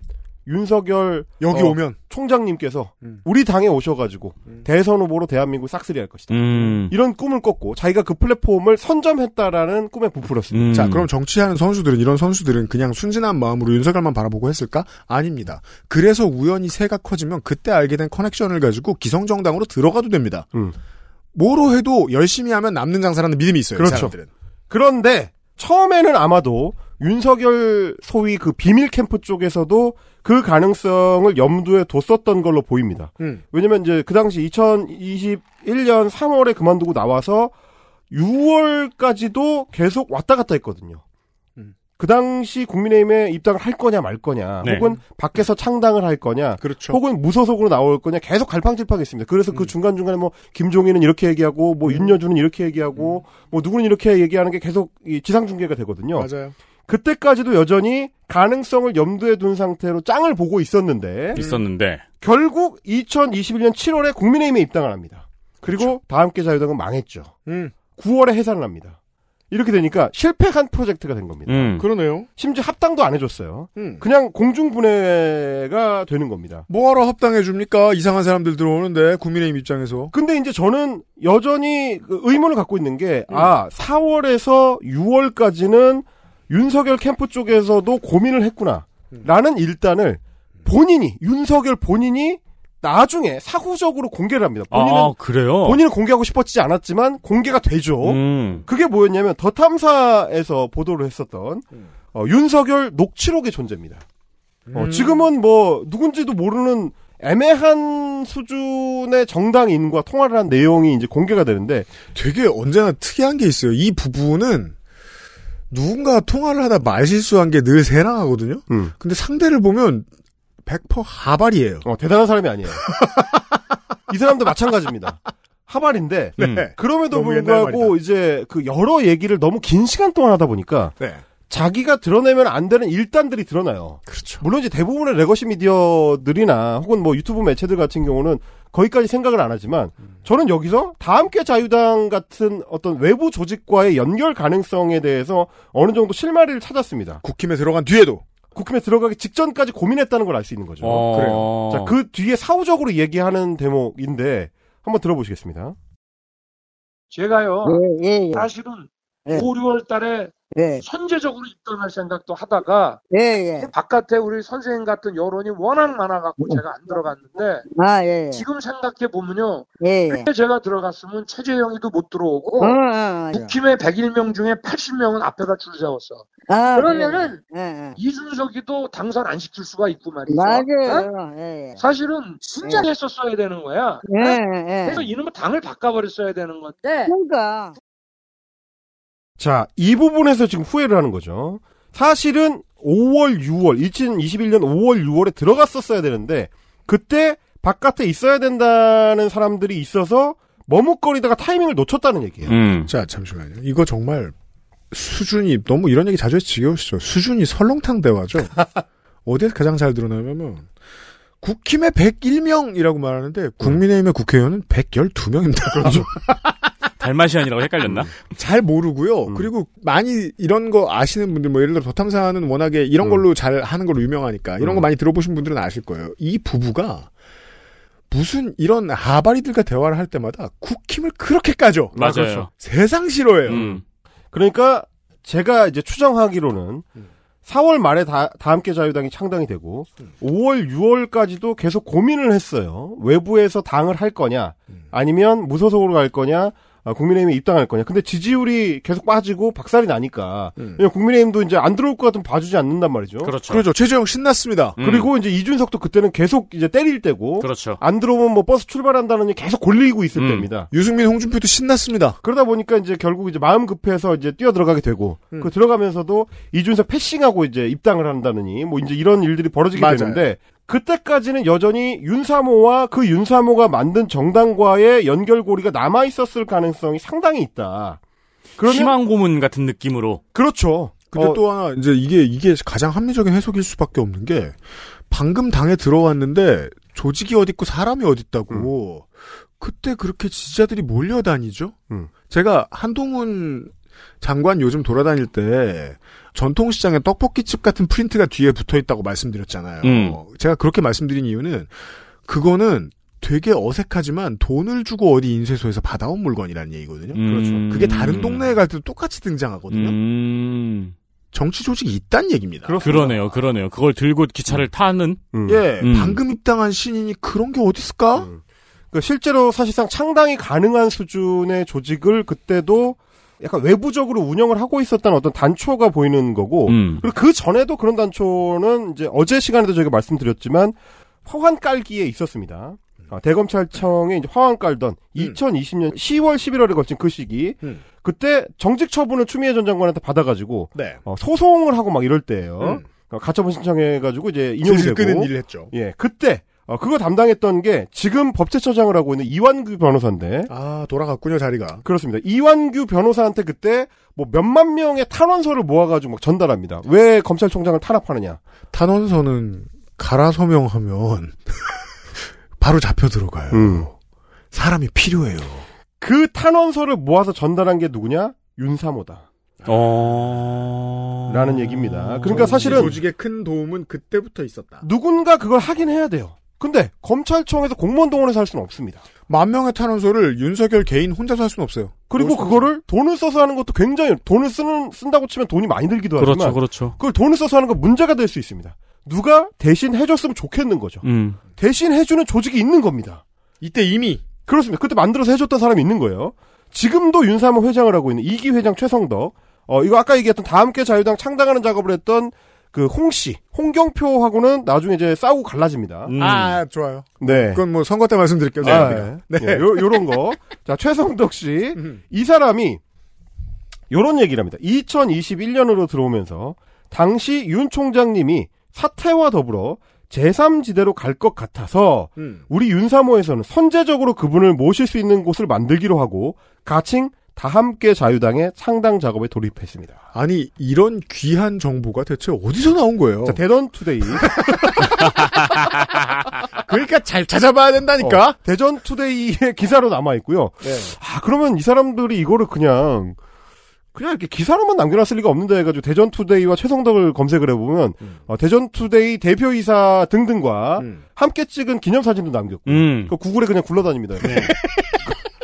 윤석열 여기 어, 오면. 총장님께서 음. 우리 당에 오셔가지고 대선 후보로 대한민국 싹쓸이 할 것이다. 음. 이런 꿈을 꿨고 자기가 그 플랫폼을 선점했다라는 꿈에 부풀었습니다. 음. 자, 그럼 정치하는 선수들은, 이런 선수들은 그냥 순진한 마음으로 윤석열만 바라보고 했을까? 아닙니다. 그래서 우연히 새가 커지면 그때 알게 된 커넥션을 가지고 기성정당으로 들어가도 됩니다. 음. 뭐로 해도 열심히 하면 남는 장사라는 믿음이 있어요. 이 그렇죠. 사람들은. 그런데 처음에는 아마도 윤석열 소위 그 비밀 캠프 쪽에서도 그 가능성을 염두에 뒀었던 걸로 보입니다. 음. 왜냐면 이제 그 당시 2021년 3월에 그만두고 나와서 6월까지도 계속 왔다 갔다 했거든요. 음. 그 당시 국민의힘에 입당을 할 거냐 말 거냐, 네. 혹은 밖에서 창당을 할 거냐, 그렇죠. 혹은 무소속으로 나올 거냐 계속 갈팡질팡했습니다. 그래서 그 중간 중간에 뭐 김종인은 이렇게 얘기하고, 뭐 윤여준은 이렇게 얘기하고, 뭐 누구는 이렇게 얘기하는 게 계속 이 지상 중계가 되거든요. 맞아요. 그때까지도 여전히 가능성을 염두에 둔 상태로 짱을 보고 있었는데 있었는데 결국 2021년 7월에 국민의힘에 입당을 합니다. 그리고 다함께 자유당은 망했죠. 음. 9월에 해산을 합니다. 이렇게 되니까 실패한 프로젝트가 된 겁니다. 음. 그러네요. 심지어 합당도 안 해줬어요. 음. 그냥 공중분해가 되는 겁니다. 뭐하러 합당해 줍니까? 이상한 사람들 들어오는데 국민의힘 입장에서. 근데 이제 저는 여전히 그 의문을 갖고 있는 게, 아, 4월에서 6월까지는 윤석열 캠프 쪽에서도 고민을 했구나. 라는 일단을 본인이, 윤석열 본인이 나중에 사후적으로 공개를 합니다. 본인은, 아, 그래요? 본인은 공개하고 싶었지 않았지만 공개가 되죠. 음. 그게 뭐였냐면 더 탐사에서 보도를 했었던 어, 윤석열 녹취록의 존재입니다. 어, 음. 지금은 뭐 누군지도 모르는 애매한 수준의 정당인과 통화를 한 내용이 이제 공개가 되는데 되게 언제나 특이한 게 있어요. 이 부분은 누군가 통화를 하다 말실수한 게늘 새나하거든요. 음. 근데 상대를 보면 100% 하발이에요. 어, 대단한 사람이 아니에요. 이 사람도 마찬가지입니다. 하발인데 네. 그럼에도 너무 옛날 불구하고. 이제 그 여러 얘기를 너무 긴 시간 동안 하다 보니까 네. 자기가 드러내면 안 되는 일단들이 드러나요. 그렇죠. 물론 이제 대부분의 legacy 미디어들이나 혹은 뭐 유튜브 매체들 같은 경우는 거기까지 생각을 안 하지만 저는 여기서 다 함께 자유당 같은 어떤 외부 조직과의 연결 가능성에 대해서 어느 정도 실마리를 찾았습니다. 국힘에 들어간 뒤에도 국힘에 들어가기 직전까지 고민했다는 걸 알 수 있는 거죠. 어. 그래요. 자, 그 뒤에 사후적으로 얘기하는 대목인데 한번 들어보시겠습니다. 제가요. 예, 예, 예. 사실은 예. 5, 6월 달에 예. 선제적으로 입당할 생각도 하다가 예, 예. 바깥에 우리 선생님 같은 여론이 워낙 많아갖고 제가 안 들어갔는데 아, 예, 예. 지금 생각해 보면요. 예, 예. 그때 제가 들어갔으면 최재형이도 못 들어오고 어, 어, 어. 국힘의 101명 중에 80명은 앞에다 줄 세웠어. 아, 그러면은 예, 예. 이준석이도 당선 안 시킬 수가 있고 말이죠. 맞아요. 어? 예, 예. 사실은 순장했었어야 되는 거야. 예, 어? 예. 그래서 이놈의 당을 바꿔버렸어야 되는 건데. 그러니까. 자, 이 부분에서 지금 후회를 하는 거죠. 사실은 5월, 6월, 2021년 5월, 6월에 들어갔었어야 되는데, 그때 바깥에 있어야 된다는 사람들이 있어서 머뭇거리다가 타이밍을 놓쳤다는 얘기예요. 음. 자, 잠시만요. 이거 정말 수준이 너무 이런 얘기 자주 해서 지겨우시죠. 수준이 설렁탕 대화죠. 어디에서 가장 잘 드러나냐면 국힘의 101명이라고 말하는데 국민의힘의 국회의원은 112명입니다. 그렇죠. 달마시안이라고 헷갈렸나? 잘 모르고요. 그리고 많이 이런 거 아시는 분들 뭐 예를 들어 더탐사는 워낙에 이런 걸로 잘 하는 걸로 유명하니까 이런 거 많이 들어보신 분들은 아실 거예요. 이 부부가 무슨 이런 하바리들과 대화를 할 때마다 국힘을 그렇게 까죠. 맞아요. 세상 싫어해요. 음. 그러니까 제가 이제 추정하기로는 4월 말에 다, 다함께 자유당이 창당이 되고 5월, 6월까지도 계속 고민을 했어요. 외부에서 당을 할 거냐, 아니면 무소속으로 갈 거냐, 아, 국민의힘에 입당할 거냐. 근데 지지율이 계속 빠지고 박살이 나니까 왜냐면 국민의힘도 이제 안 들어올 것 같으면 봐주지 않는단 말이죠. 그렇죠. 그렇죠. 최재형 신났습니다. 음. 그리고 이제 이준석도 그때는 계속 이제 때릴 때고 그렇죠. 안 들어오면 뭐 버스 출발한다는 게 계속 골리고 있을 음. 때입니다. 유승민, 홍준표도 신났습니다. 그러다 보니까 이제 결국 이제 마음 급해서 이제 뛰어 들어가게 되고 음. 그 들어가면서도 이준석 패싱하고 이제 입당을 한다느니 뭐 이제 이런 일들이 벌어지게 맞아요. 되는데 그때까지는 여전히 윤사모와 그 윤사모가 만든 정당과의 연결고리가 남아 있었을 가능성이 상당히 있다. 그러면 희망 고문 같은 느낌으로. 그렇죠. 근데 어, 또 하나 이제 이게 이게 가장 합리적인 해석일 수밖에 없는 게 방금 당에 들어왔는데 조직이 어딨고 사람이 어딨다고 그때 그렇게 지지자들이 몰려다니죠. 음. 제가 한동훈 장관 요즘 돌아다닐 때 전통시장에 떡볶이집 같은 프린트가 뒤에 붙어 있다고 말씀드렸잖아요. 음. 제가 그렇게 말씀드린 이유는 그거는 되게 어색하지만 돈을 주고 어디 인쇄소에서 받아온 물건이라는 얘기거든요. 그렇죠. 그게 다른 동네에 갈 때도 똑같이 등장하거든요. 음. 정치 조직이 있다는 얘기입니다. 그러네요, 그러네요. 그걸 들고 기차를 타는. 음. 예, 음. 방금 입당한 신인이 그런 게 어디 있을까? 그 실제로 사실상 창당이 가능한 수준의 조직을 그때도 약간 외부적으로 운영을 하고 있었던 어떤 단초가 보이는 거고 음. 그리고 그 전에도 그런 단초는 이제 어제 시간에도 저희가 말씀드렸지만 화환 깔기에 있었습니다. 아, 대검찰청에 이제 화환 깔던 2020년 10월 11월에 걸친 그 시기 음. 그때 정직 처분을 추미애 전 장관한테 받아가지고 네. 어, 소송을 하고 막 이럴 때예요. 음. 어, 가처분 신청해가지고 이제 인용이 슬슬 되고 끄는 일을 했죠. 예, 그때 어, 그거 담당했던 게 지금 법제처장을 하고 있는 이완규 변호사인데 아 돌아갔군요 자리가. 그렇습니다. 이완규 변호사한테 그때 뭐 몇만 명의 탄원서를 모아가지고 막 전달합니다. 왜 검찰총장을 탄압하느냐? 탄원서는 가라 서명하면 바로 잡혀 들어가요. 음. 사람이 필요해요. 그 탄원서를 모아서 전달한 게 누구냐? 윤사모다. 어. 라는 얘기입니다. 그러니까 사실은 조직의 큰 도움은 그때부터 있었다. 누군가 그걸 하긴 해야 돼요. 근데 검찰청에서 공무원 동원해서 할 수는 없습니다. 만 명의 탄원서를 윤석열 개인 혼자서 할 수는 없어요. 그리고 그거를 돈을 써서 하는 것도 굉장히 돈을 쓰는 쓴다고 치면 돈이 많이 들기도 그렇죠, 하지만 그렇죠. 그걸 돈을 써서 하는 건 문제가 될 수 있습니다. 누가 대신 해줬으면 좋겠는 거죠. 음. 대신 해주는 조직이 있는 겁니다. 이때 이미 그렇습니다. 그때 만들어서 해줬던 사람이 있는 거예요. 지금도 윤사모 회장을 하고 있는 이기 회장 최성덕. 어 이거 아까 얘기했던 다 함께 자유당 창당하는 작업을 했던 그 홍씨 홍경표하고는 나중에 이제 싸우고 갈라집니다. 음. 아 좋아요. 네. 그건 뭐 선거 때 말씀드릴게요. 아, 제가. 네. 예, 요, 요런 거. 자, 최성덕 씨. 음. 이 사람이 요런 얘기를 합니다. 2021년으로 들어오면서 당시 윤 총장님이 사퇴와 더불어 제3지대로 갈 것 같아서 음. 우리 윤사모에서는 선제적으로 그분을 모실 수 있는 곳을 만들기로 하고 가칭 다 함께 자유당의 창당 작업에 돌입했습니다. 아니 이런 귀한 정보가 대체 어디서 나온 거예요? 자, 대전 투데이. 그러니까 잘 찾아봐야 된다니까. 어, 대전 투데이의 기사로 남아 있고요. 네. 아, 그러면 이 사람들이 이거를 그냥 그냥 이렇게 기사로만 남겨놨을 리가 없는데 해가지고 대전 투데이와 최성덕을 검색을 해보면 어, 대전 투데이 대표이사 등등과 음. 함께 찍은 기념 사진도 남겼고 음. 그 구글에 그냥 굴러다닙니다.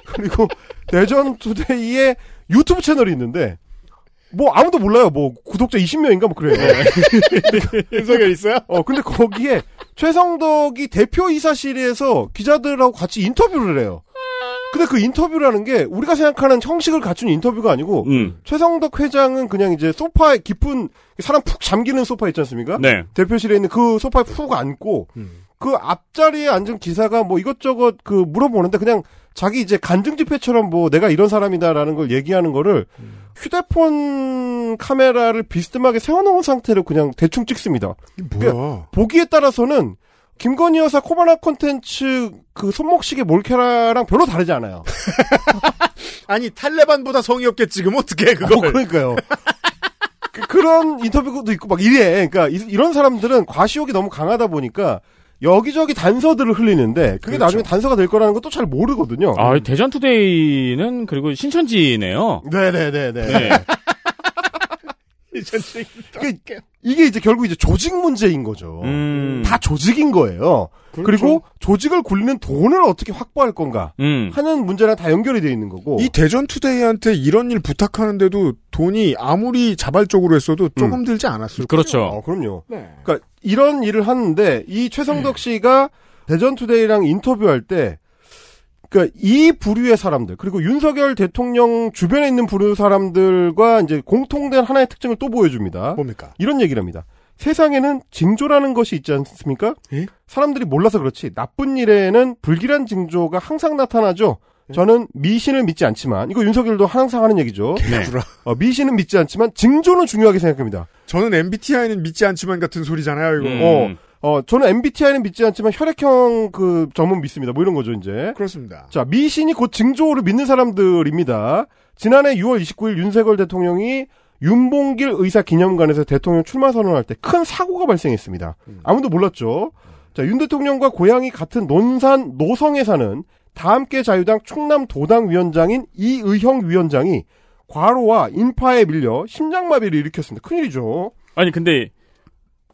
그리고 대전 투데이의 유튜브 채널이 있는데 뭐 아무도 몰라요. 뭐 구독자 20명인가 뭐 그래요. 윤석열 있어요? 어 근데 거기에 최성덕이 대표 이사실에서 기자들하고 같이 인터뷰를 해요. 근데 그 인터뷰라는 게 우리가 생각하는 형식을 갖춘 인터뷰가 아니고 음. 최성덕 회장은 그냥 이제 소파에 깊은 사람 푹 잠기는 소파 있지 않습니까? 네. 대표실에 있는 그 소파에 푹 앉고 그 앞자리에 앉은 기사가 뭐 이것저것 그 물어보는데 그냥 자기 이제 간증 집회처럼 뭐 내가 이런 사람이다라는 걸 얘기하는 거를 휴대폰 카메라를 비스듬하게 세워놓은 상태로 그냥 대충 찍습니다. 뭐야? 보기에 따라서는 김건희 여사 코바나 콘텐츠 그 손목시계 몰케라랑 별로 다르지 않아요. 아니 탈레반보다 성의 없게 지금 어떻게 그걸? 어, 그러니까요. 그, 런 인터뷰도 있고 막 이래. 그러니까 이, 런 사람들은 과시욕이 너무 강하다 보니까 여기저기 단서들을 흘리는데 그게 그렇죠. 나중에 단서가 될 거라는 것도 잘 모르거든요. 아, 대전 투데이는 그리고 신천지네요. 네 네 네네. 네. 이게, 이게 이제 결국 이제 조직 문제인 거죠. 음. 다 조직인 거예요. 그렇죠. 그리고 조직을 굴리는 돈을 어떻게 확보할 건가 음. 하는 문제랑 다 연결이 되어 있는 거고. 이 대전 투데이한테 이런 일 부탁하는데도 돈이 아무리 자발적으로 했어도 조금 들지 않았을 그렇죠. 어, 그럼요. 네. 그러니까 이런 일을 하는데 이 최성덕 씨가 대전투데이랑 인터뷰할 때 그러니까 이 부류의 사람들 그리고 윤석열 대통령 주변에 있는 부류 사람들과 이제 공통된 하나의 특징을 또 보여줍니다. 뭡니까? 이런 얘기를 합니다. 세상에는 징조라는 것이 있지 않습니까? 예? 사람들이 몰라서 그렇지 나쁜 일에는 불길한 징조가 항상 나타나죠. 예. 저는 미신을 믿지 않지만 이거 윤석열도 항상 하는 얘기죠. 네. 어, 미신은 믿지 않지만 징조는 중요하게 생각합니다. 저는 MBTI는 믿지 않지만 같은 소리잖아요, 이거. 음. 어, 어, 저는 MBTI는 믿지 않지만 혈액형 그 점은 믿습니다. 뭐 이런 거죠, 이제. 그렇습니다. 자, 미신이 곧 징조를 믿는 사람들입니다. 지난해 6월 29일 윤석열 대통령이 윤봉길 의사 기념관에서 대통령 출마 선언할 때 큰 사고가 발생했습니다. 아무도 몰랐죠. 자, 윤 대통령과 고향이 같은 논산 노성에 사는 다함께 자유당 충남 도당 위원장인 이의형 위원장이 과로와 인파에 밀려 심장마비를 일으켰습니다. 큰일이죠. 아니 근데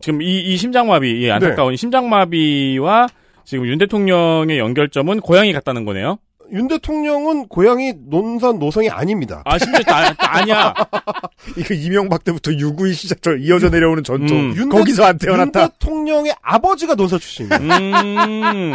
지금 이, 이 심장마비, 이 네. 안타까운 심장마비와 지금 윤 대통령의 연결점은 고향이 같다는 거네요. 윤 대통령은 고향이 논산 노성이 아닙니다. 아 심지어 나, 아니야. 이거 이명박 때부터 유구이 시작처럼 이어져 내려오는 전통. 음. 윤 거기서 안윤 태어났다. 대통령의 아버지가 논산 출신이에요. 음.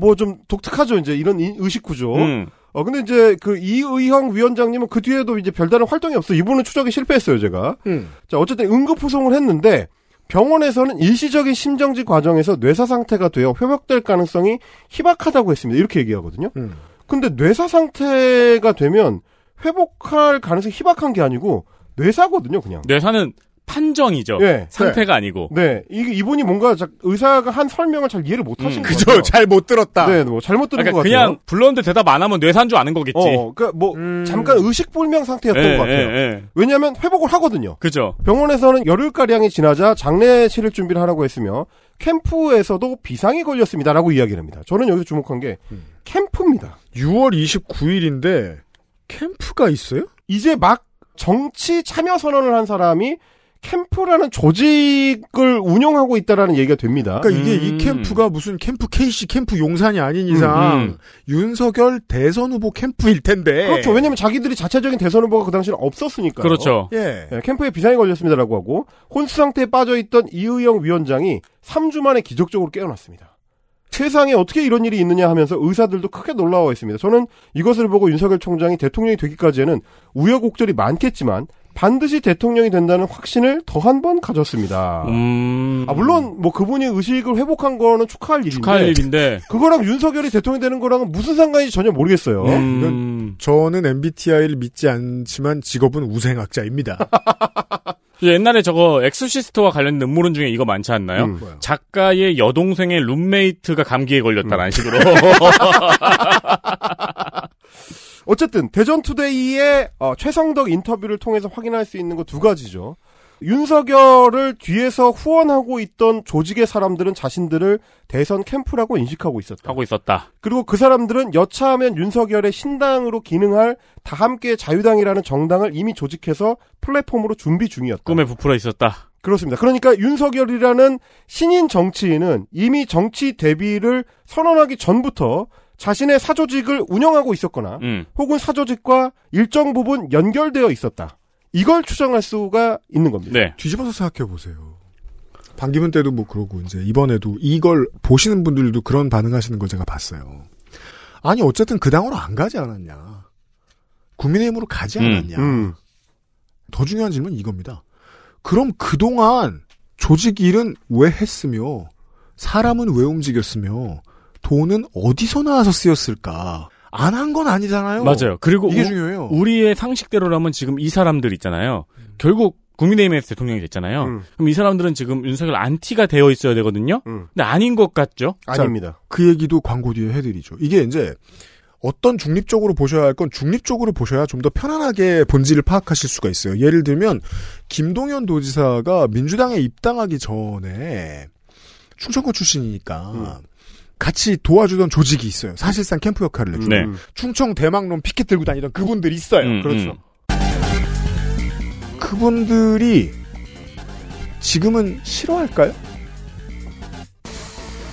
뭐 좀 독특하죠, 이제 이런 이- 의식 구조. 음. 어 근데 이제 그 이의형 위원장님은 그 뒤에도 이제 별다른 활동이 없어. 이분은 추적에 실패했어요, 제가. 음. 자, 어쨌든 응급 후송을 했는데 병원에서는 일시적인 심정지 과정에서 뇌사 상태가 되어 회복될 가능성이 희박하다고 했습니다. 이렇게 얘기하거든요. 음. 근데 뇌사 상태가 되면 회복할 가능성이 희박한 게 아니고 뇌사거든요, 그냥. 뇌사는 판정이죠. 예. 상태가 아니고. 네, 이게 이분이 뭔가 자- 의사가 한 설명을 잘 이해를 못 하신 음. 그죠. 잘 못 들었다. 네, 뭐 잘못 들은 그러니까 것 같아요. 그냥 불렀는데 대답 안 하면 뇌사인 줄 아는 거겠지. 어, 그러니까 뭐 잠깐 의식 불명 상태였던 예, 것 같아요. 예, 예. 왜냐하면 회복을 하거든요. 그죠. 병원에서는 열흘 가량이 지나자 장례 치를 준비를 하라고 했으며 캠프에서도 비상이 걸렸습니다라고 이야기를 합니다. 저는 여기서 주목한 게 캠프입니다. 6월 29일인데 캠프가 있어요? 이제 막 정치 참여 선언을 한 사람이 캠프라는 조직을 운영하고 있다라는 얘기가 됩니다. 그러니까 이게 음. 이 캠프가 무슨 캠프 KC 캠프 용산이 아닌 이상 음, 음. 윤석열 대선 후보 캠프일 텐데. 그렇죠. 왜냐면 자기들이 자체적인 대선 후보가 그 당시에는 없었으니까. 그렇죠. 예. 캠프에 비상이 걸렸습니다라고 하고 혼수 상태에 빠져 있던 이의영 위원장이 3주 만에 기적적으로 깨어났습니다. 세상에 어떻게 이런 일이 있느냐 하면서 의사들도 크게 놀라워했습니다. 저는 이것을 보고 윤석열 총장이 대통령이 되기까지에는 우여곡절이 많겠지만 반드시 대통령이 된다는 확신을 더 한 번 가졌습니다. 음. 아 물론 뭐 그분이 의식을 회복한 거는 축하할 일인데 축하할 일인데. 그거랑 윤석열이 대통령이 되는 거랑은 무슨 상관인지 전혀 모르겠어요. 음. 저는 MBTI를 믿지 않지만 직업은 우생학자입니다. 옛날에 저거 엑소시스트와 관련된 음모론 중에 이거 많지 않나요? 음. 작가의 여동생의 룸메이트가 감기에 걸렸다라는 식으로. 어쨌든 대전투데이의 어, 최성덕 인터뷰를 통해서 확인할 수 있는 거 두 가지죠. 윤석열을 뒤에서 후원하고 있던 조직의 사람들은 자신들을 대선 캠프라고 인식하고 있었다. 하고 있었다. 그리고 그 사람들은 여차하면 윤석열의 신당으로 기능할 다 함께 자유당이라는 정당을 이미 조직해서 플랫폼으로 준비 중이었다. 꿈에 부풀어 있었다. 그렇습니다. 그러니까 윤석열이라는 신인 정치인은 이미 정치 데뷔를 선언하기 전부터 자신의 사조직을 운영하고 있었거나 음. 혹은 사조직과 일정 부분 연결되어 있었다. 이걸 추정할 수가 있는 겁니다. 네. 뒤집어서 생각해 보세요. 반기문 때도 뭐 그러고 이제 이번에도 이걸 보시는 분들도 그런 반응하시는 걸 제가 봤어요. 아니 어쨌든 그 당으로 안 가지 않았냐? 국민의힘으로 가지 음. 않았냐? 음. 더 중요한 질문은 이겁니다. 그럼 그동안 조직 일은 왜 했으며 사람은 왜 움직였으며 돈은 어디서 나와서 쓰였을까? 안 한 건 아니잖아요. 맞아요. 그리고 이게 우- 중요해요. 우리의 상식대로라면 지금 이 사람들 있잖아요. 결국 국민의힘에서 대통령이 됐잖아요. 음. 그럼 이 사람들은 지금 윤석열 안티가 되어 있어야 되거든요. 음. 근데 아닌 것 같죠? 아닙니다. 그 얘기도 광고 뒤에 해드리죠. 이게 이제 어떤 중립적으로 보셔야 할 건 중립적으로 보셔야 좀 더 편안하게 본질을 파악하실 수가 있어요. 예를 들면 김동연 도지사가 민주당에 입당하기 전에 충청권 출신이니까 같이 도와주던 조직이 있어요. 사실상 캠프 역할을 해주고 네. 충청 대망론 피켓 들고 다니던 그분들이 있어요. 음, 그렇죠. 음. 그분들이 지금은 싫어할까요?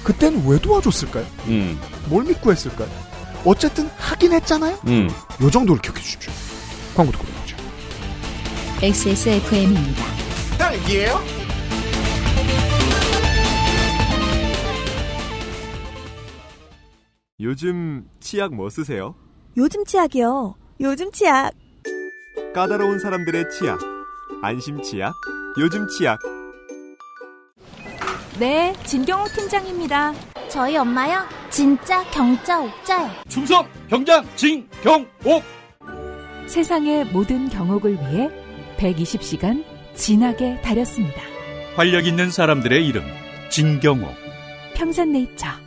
그땐 왜 도와줬을까요? 음. 뭘 믿고 했을까요? 어쨌든 하긴 했잖아요. 음. 요 정도를 기억해 주십시오. 광고 듣고 들어오죠. XSFM입니다. 딸기예요? 요즘 치약 뭐 쓰세요? 요즘 치약이요. 요즘 치약. 까다로운 사람들의 치약. 안심 치약. 요즘 치약. 네, 진경호 팀장입니다. 저희 엄마요? 진짜 경자 옥자요. 충성 경장 진경옥 세상의 모든 경옥을 위해 120시간 진하게 다렸습니다. 활력 있는 사람들의 이름 진경옥 평산네이처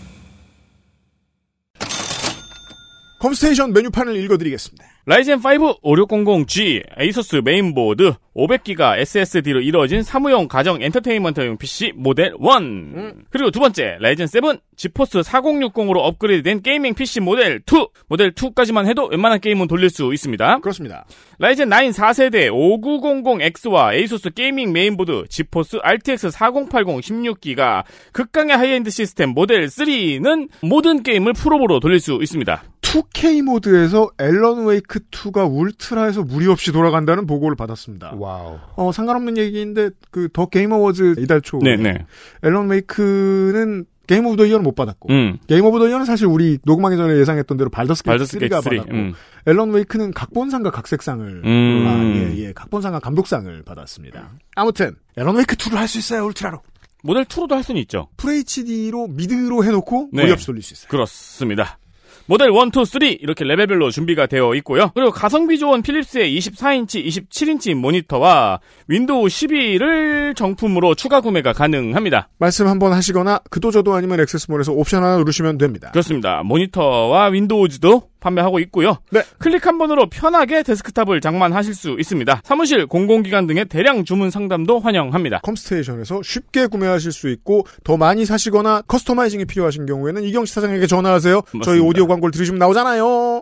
컴스테이션 메뉴판을 읽어드리겠습니다. 라이젠 5 5600G 에이수스 메인보드 500기가 SSD로 이루어진 사무용 가정 엔터테인먼트용 PC 모델 1 그리고 두 번째 라이젠 7 지포스 4060으로 업그레이드된 gaming PC 모델 2 모델 2까지만 해도 웬만한 게임은 돌릴 수 있습니다. 그렇습니다. 라이젠 9 4세대 5900X와 에이수스 gaming 메인보드 지포스 RTX 4080 16기가 극강의 하이엔드 시스템 모델 3는 모든 게임을 풀옵으로 돌릴 수 있습니다. 2K 모드에서 앨런 웨이크 2가 ultra에서 무리 없이 돌아간다는 보고를 받았습니다. 와우. 어, 상관없는 얘기인데 그 The Game Awards 이달 초 네네. 앨런 웨이크는 Game of the Year는 못 받았고 음. Game of the Year는 사실 우리 녹음하기 전에 예상했던 대로 발더스 게이트 발더스 3가 게이트 3, 받았고 음. 앨런 웨이크는 각본상과 각색상을 음. 아, 예, 예, 각본상과 감독상을 받았습니다. 아무튼 앨런 웨이크 2를 할 수 있어요 ultra로. 모델 2로도 할 수는 있죠. FHD로 mid로 해놓고 네. 무리 없이 돌릴 수 있어요. 그렇습니다. 모델 1, 2, 3 이렇게 레벨별로 준비가 되어 있고요. 그리고 가성비 좋은 필립스의 24인치, 27인치 모니터와 윈도우 12를 정품으로 추가 구매가 가능합니다. 말씀 한번 하시거나 그도저도 아니면 액세스몰에서 옵션 하나 누르시면 됩니다. 그렇습니다. 모니터와 윈도우즈도 판매하고 있고요. 네. 클릭 한 번으로 편하게 데스크탑을 장만하실 수 있습니다. 사무실, 공공기관 등의 대량 주문 상담도 환영합니다. 컴스테이션에서 쉽게 구매하실 수 있고 더 많이 사시거나 customizing이 필요하신 경우에는 이경식 사장에게 전화하세요. 저희 맞습니다. 오디오 광고를 들으시면 나오잖아요.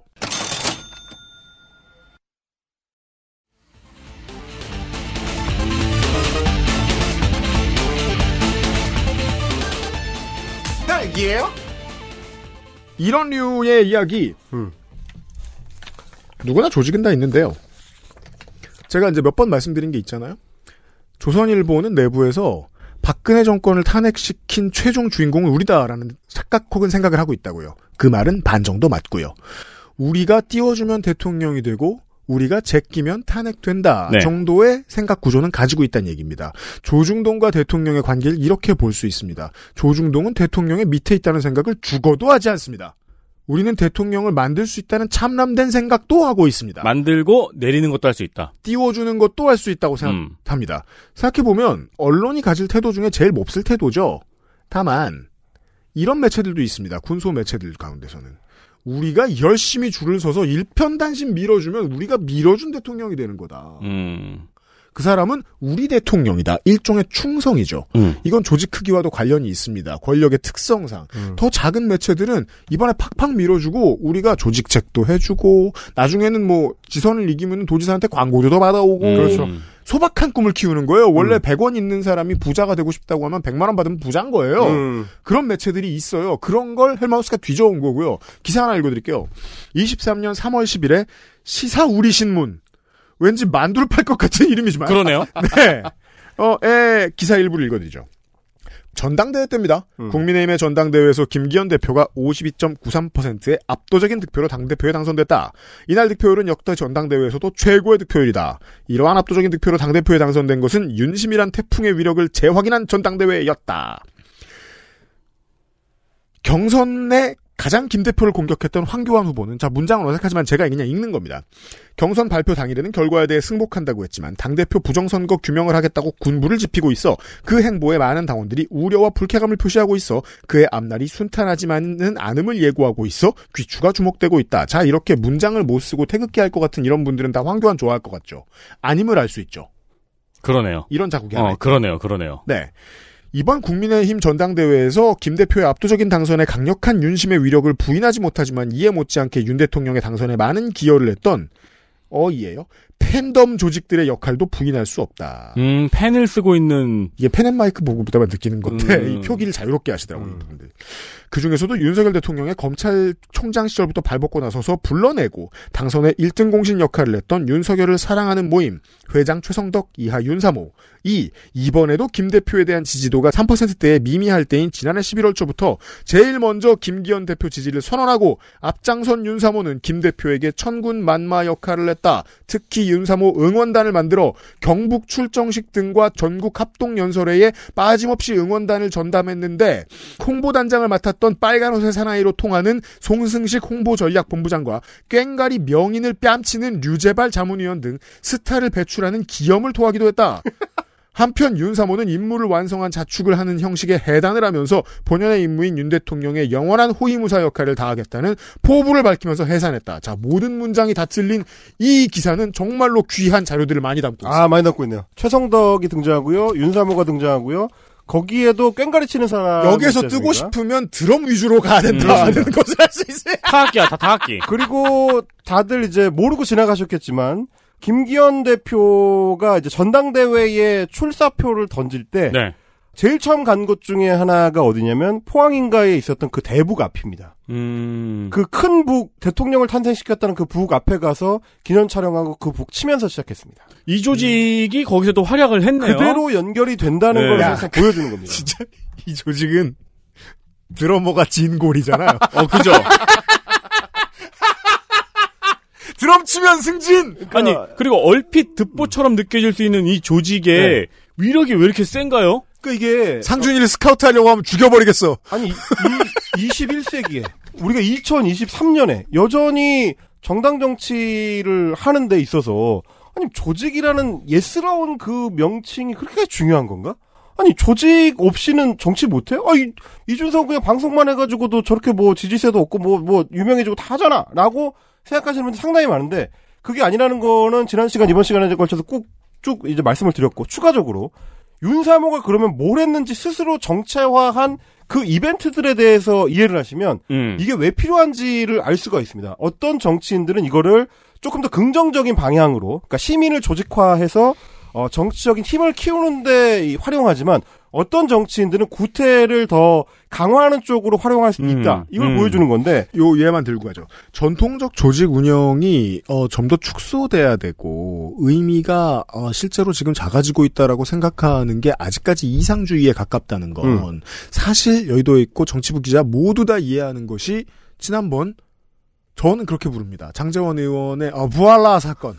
이런 류의 이야기 누구나 조직은 다 있는데요. 제가 이제 몇 번 말씀드린 게 있잖아요. 조선일보는 내부에서 박근혜 정권을 탄핵시킨 최종 주인공은 우리다라는 착각 혹은 생각을 하고 있다고요. 그 말은 반 정도 맞고요. 우리가 띄워주면 대통령이 되고 우리가 제끼면 탄핵된다 네. 정도의 생각 구조는 가지고 있다는 얘기입니다. 조중동과 대통령의 관계를 이렇게 볼 수 있습니다. 조중동은 대통령의 밑에 있다는 생각을 죽어도 하지 않습니다. 우리는 대통령을 만들 수 있다는 참람된 생각도 하고 있습니다. 만들고 내리는 것도 할 수 있다. 띄워주는 것도 할 수 있다고 음. 생각합니다. 생각해보면 언론이 가질 태도 중에 제일 몹쓸 태도죠. 다만 이런 매체들도 있습니다. 군소 매체들 가운데서는. 우리가 열심히 줄을 서서 일편단심 밀어주면 우리가 밀어준 대통령이 되는 거다. 음. 그 사람은 우리 대통령이다. 일종의 충성이죠. 음. 이건 조직 크기와도 관련이 있습니다. 권력의 특성상. 더 작은 매체들은 이번에 팍팍 밀어주고 우리가 조직책도 해주고 나중에는 뭐 지선을 이기면 도지사한테 광고도 더 받아오고 그렇죠. 소박한 꿈을 키우는 거예요. 원래 100원 있는 사람이 부자가 되고 싶다고 하면 100만 원 받으면 부자인 거예요. 음. 그런 매체들이 있어요. 그런 걸 헬마우스가 뒤져온 거고요. 기사 하나 읽어드릴게요. 23년 3월 10일에 시사 우리 신문. 왠지 만두를 팔 것 같은 이름이지만. 그러네요. 네. 어, 에, 기사 일부를 읽어드리죠. 전당대회 때입니다. 국민의힘의 전당대회에서 김기현 대표가 52.93%의 압도적인 득표로 당대표에 당선됐다. 이날 득표율은 역대 전당대회에서도 최고의 득표율이다. 이러한 압도적인 득표로 당대표에 당선된 것은 윤심이란 태풍의 위력을 재확인한 전당대회였다. 경선에 가장 김 대표를 공격했던 황교안 후보는 자 문장은 어색하지만 제가 그냥 읽는 겁니다. 경선 발표 당일에는 결과에 대해 승복한다고 했지만 당 대표 부정선거 규명을 하겠다고 군부를 지피고 있어 그 행보에 많은 당원들이 우려와 불쾌감을 표시하고 있어 그의 앞날이 순탄하지만은 않음을 예고하고 있어 귀추가 주목되고 있다. 자 이렇게 문장을 못 쓰고 태극기 할 것 같은 이런 분들은 다 황교안 좋아할 것 같죠. 아님을 알 수 있죠. 그러네요. 이런 자국이 하나 어, 그러네요. 그러네요. 네. 이번 국민의힘 전당대회에서 김 대표의 압도적인 당선에 강력한 윤심의 위력을 부인하지 못하지만 이해 못지않게 윤 대통령의 당선에 많은 기여를 했던 어이에요. 팬덤 조직들의 역할도 부인할 수 없다. 음, 펜을 쓰고 있는 이게 펜앤마이크 보고 보다만 느끼는 건데 음. 이 표기를 자유롭게 하시더라고요. 이분들. 그 중에서도 윤석열 대통령의 검찰총장 시절부터 발벗고 나서서 불러내고 당선의 1등 공신 역할을 했던 윤석열을 사랑하는 모임 회장 최성덕 이하 윤사모 이 이번에도 김 대표에 대한 지지도가 3%대에 미미할 때인 지난해 11월 초부터 제일 먼저 김기현 대표 지지를 선언하고 앞장선 윤사모는 김 대표에게 천군 만마 역할을 했다. 특히 윤사모 응원단을 만들어 경북 출정식 등과 전국 합동 연설회에 빠짐없이 응원단을 전담했는데 홍보단장을 맡았던 빨간 옷의 사나이로 통하는 송승식 홍보전략본부장과 꽹가리 명인을 뺨치는 류재발 자문위원 등 스타를 배출하는 기염을 토하기도 했다. 한편 윤 사모는 임무를 완성한 자축을 하는 형식에 해단을 하면서 본연의 임무인 윤 대통령의 영원한 호위무사 역할을 다하겠다는 포부를 밝히면서 해산했다. 자, 모든 문장이 다 틀린 이 기사는 정말로 귀한 자료들을 많이 담고 있습니다. 아, 많이 담고 있네요. 최성덕이 등장하고요. 윤 사모가 등장하고요. 거기에도 꽹가리 치는 사람. 여기에서 뜨고 싶으면 드럼 위주로 가야 된다는 음. 것을 알 수 있어요. 타악기야, 다 타악기. 그리고 다들 이제 모르고 지나가셨겠지만 김기현 대표가 이제 전당대회에 출사표를 던질 때 네. 제일 처음 간 곳 중에 하나가 어디냐면 포항인가에 있었던 그 대북 앞입니다. 음. 그큰 북 대통령을 탄생시켰다는 그 북 앞에 가서 기념 촬영하고 그 북 치면서 시작했습니다. 이 조직이 거기서도 활약을 했네요. 그대로 연결이 된다는 네. 걸 야. 사실 보여주는 겁니다. 진짜 이 조직은 드러머가 진골이잖아요. 어, 그죠? 드럼 치면 승진! 아니, 그리고 얼핏 듣보처럼 느껴질 수 있는 이 조직의 위력이 왜 이렇게 센가요? 그 이게 상준이를 스카우트 하려고 하면 죽여버리겠어. 아니 이, 이 21세기에 우리가 2023년에 여전히 정당 정치를 하는 데 있어서 아니 조직이라는 예스러운 그 명칭이 그렇게 중요한 건가? 아니 조직 없이는 정치 못해? 아 이, 이준석 그냥 방송만 해가지고도 저렇게 뭐 지지세도 없고 뭐뭐 유명해지고 다 하잖아라고 생각하시는 분들 상당히 많은데 그게 아니라는 거는 지난 시간 이번 시간에 걸쳐서 꾹 쭉 이제 말씀을 드렸고 추가적으로 윤사모가 그러면 뭘 했는지 스스로 정체화한 그 이벤트들에 대해서 이해를 하시면 음. 이게 왜 필요한지를 알 수가 있습니다. 어떤 정치인들은 이거를 조금 더 긍정적인 방향으로, 그러니까 시민을 조직화해서 어, 정치적인 힘을 키우는데 이- 활용하지만 어떤 정치인들은 구태를 더 강화하는 쪽으로 활용할 수 있다. 이걸 음. 보여주는 건데 요 예만 들고 가죠. 전통적 조직 운영이 어, 좀 더 축소돼야 되고 의미가 어, 실제로 지금 작아지고 있다라고 생각하는 게 아직까지 이상주의에 가깝다는 건 음. 사실 여의도에 있고 정치부 기자 모두 다 이해하는 것이 지난번 저는 그렇게 부릅니다. 장재원 의원의 어, 부알라 사건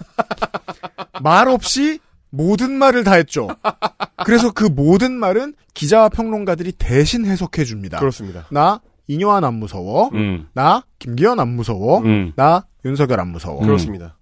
말 없이 모든 말을 다 했죠. 그래서 그 모든 말은 기자와 평론가들이 대신 해석해 줍니다. 그렇습니다. 나 이뇨한 안 무서워. 음. 나 김기현 안 무서워. 음. 나 윤석열 안 무서워. 그렇습니다.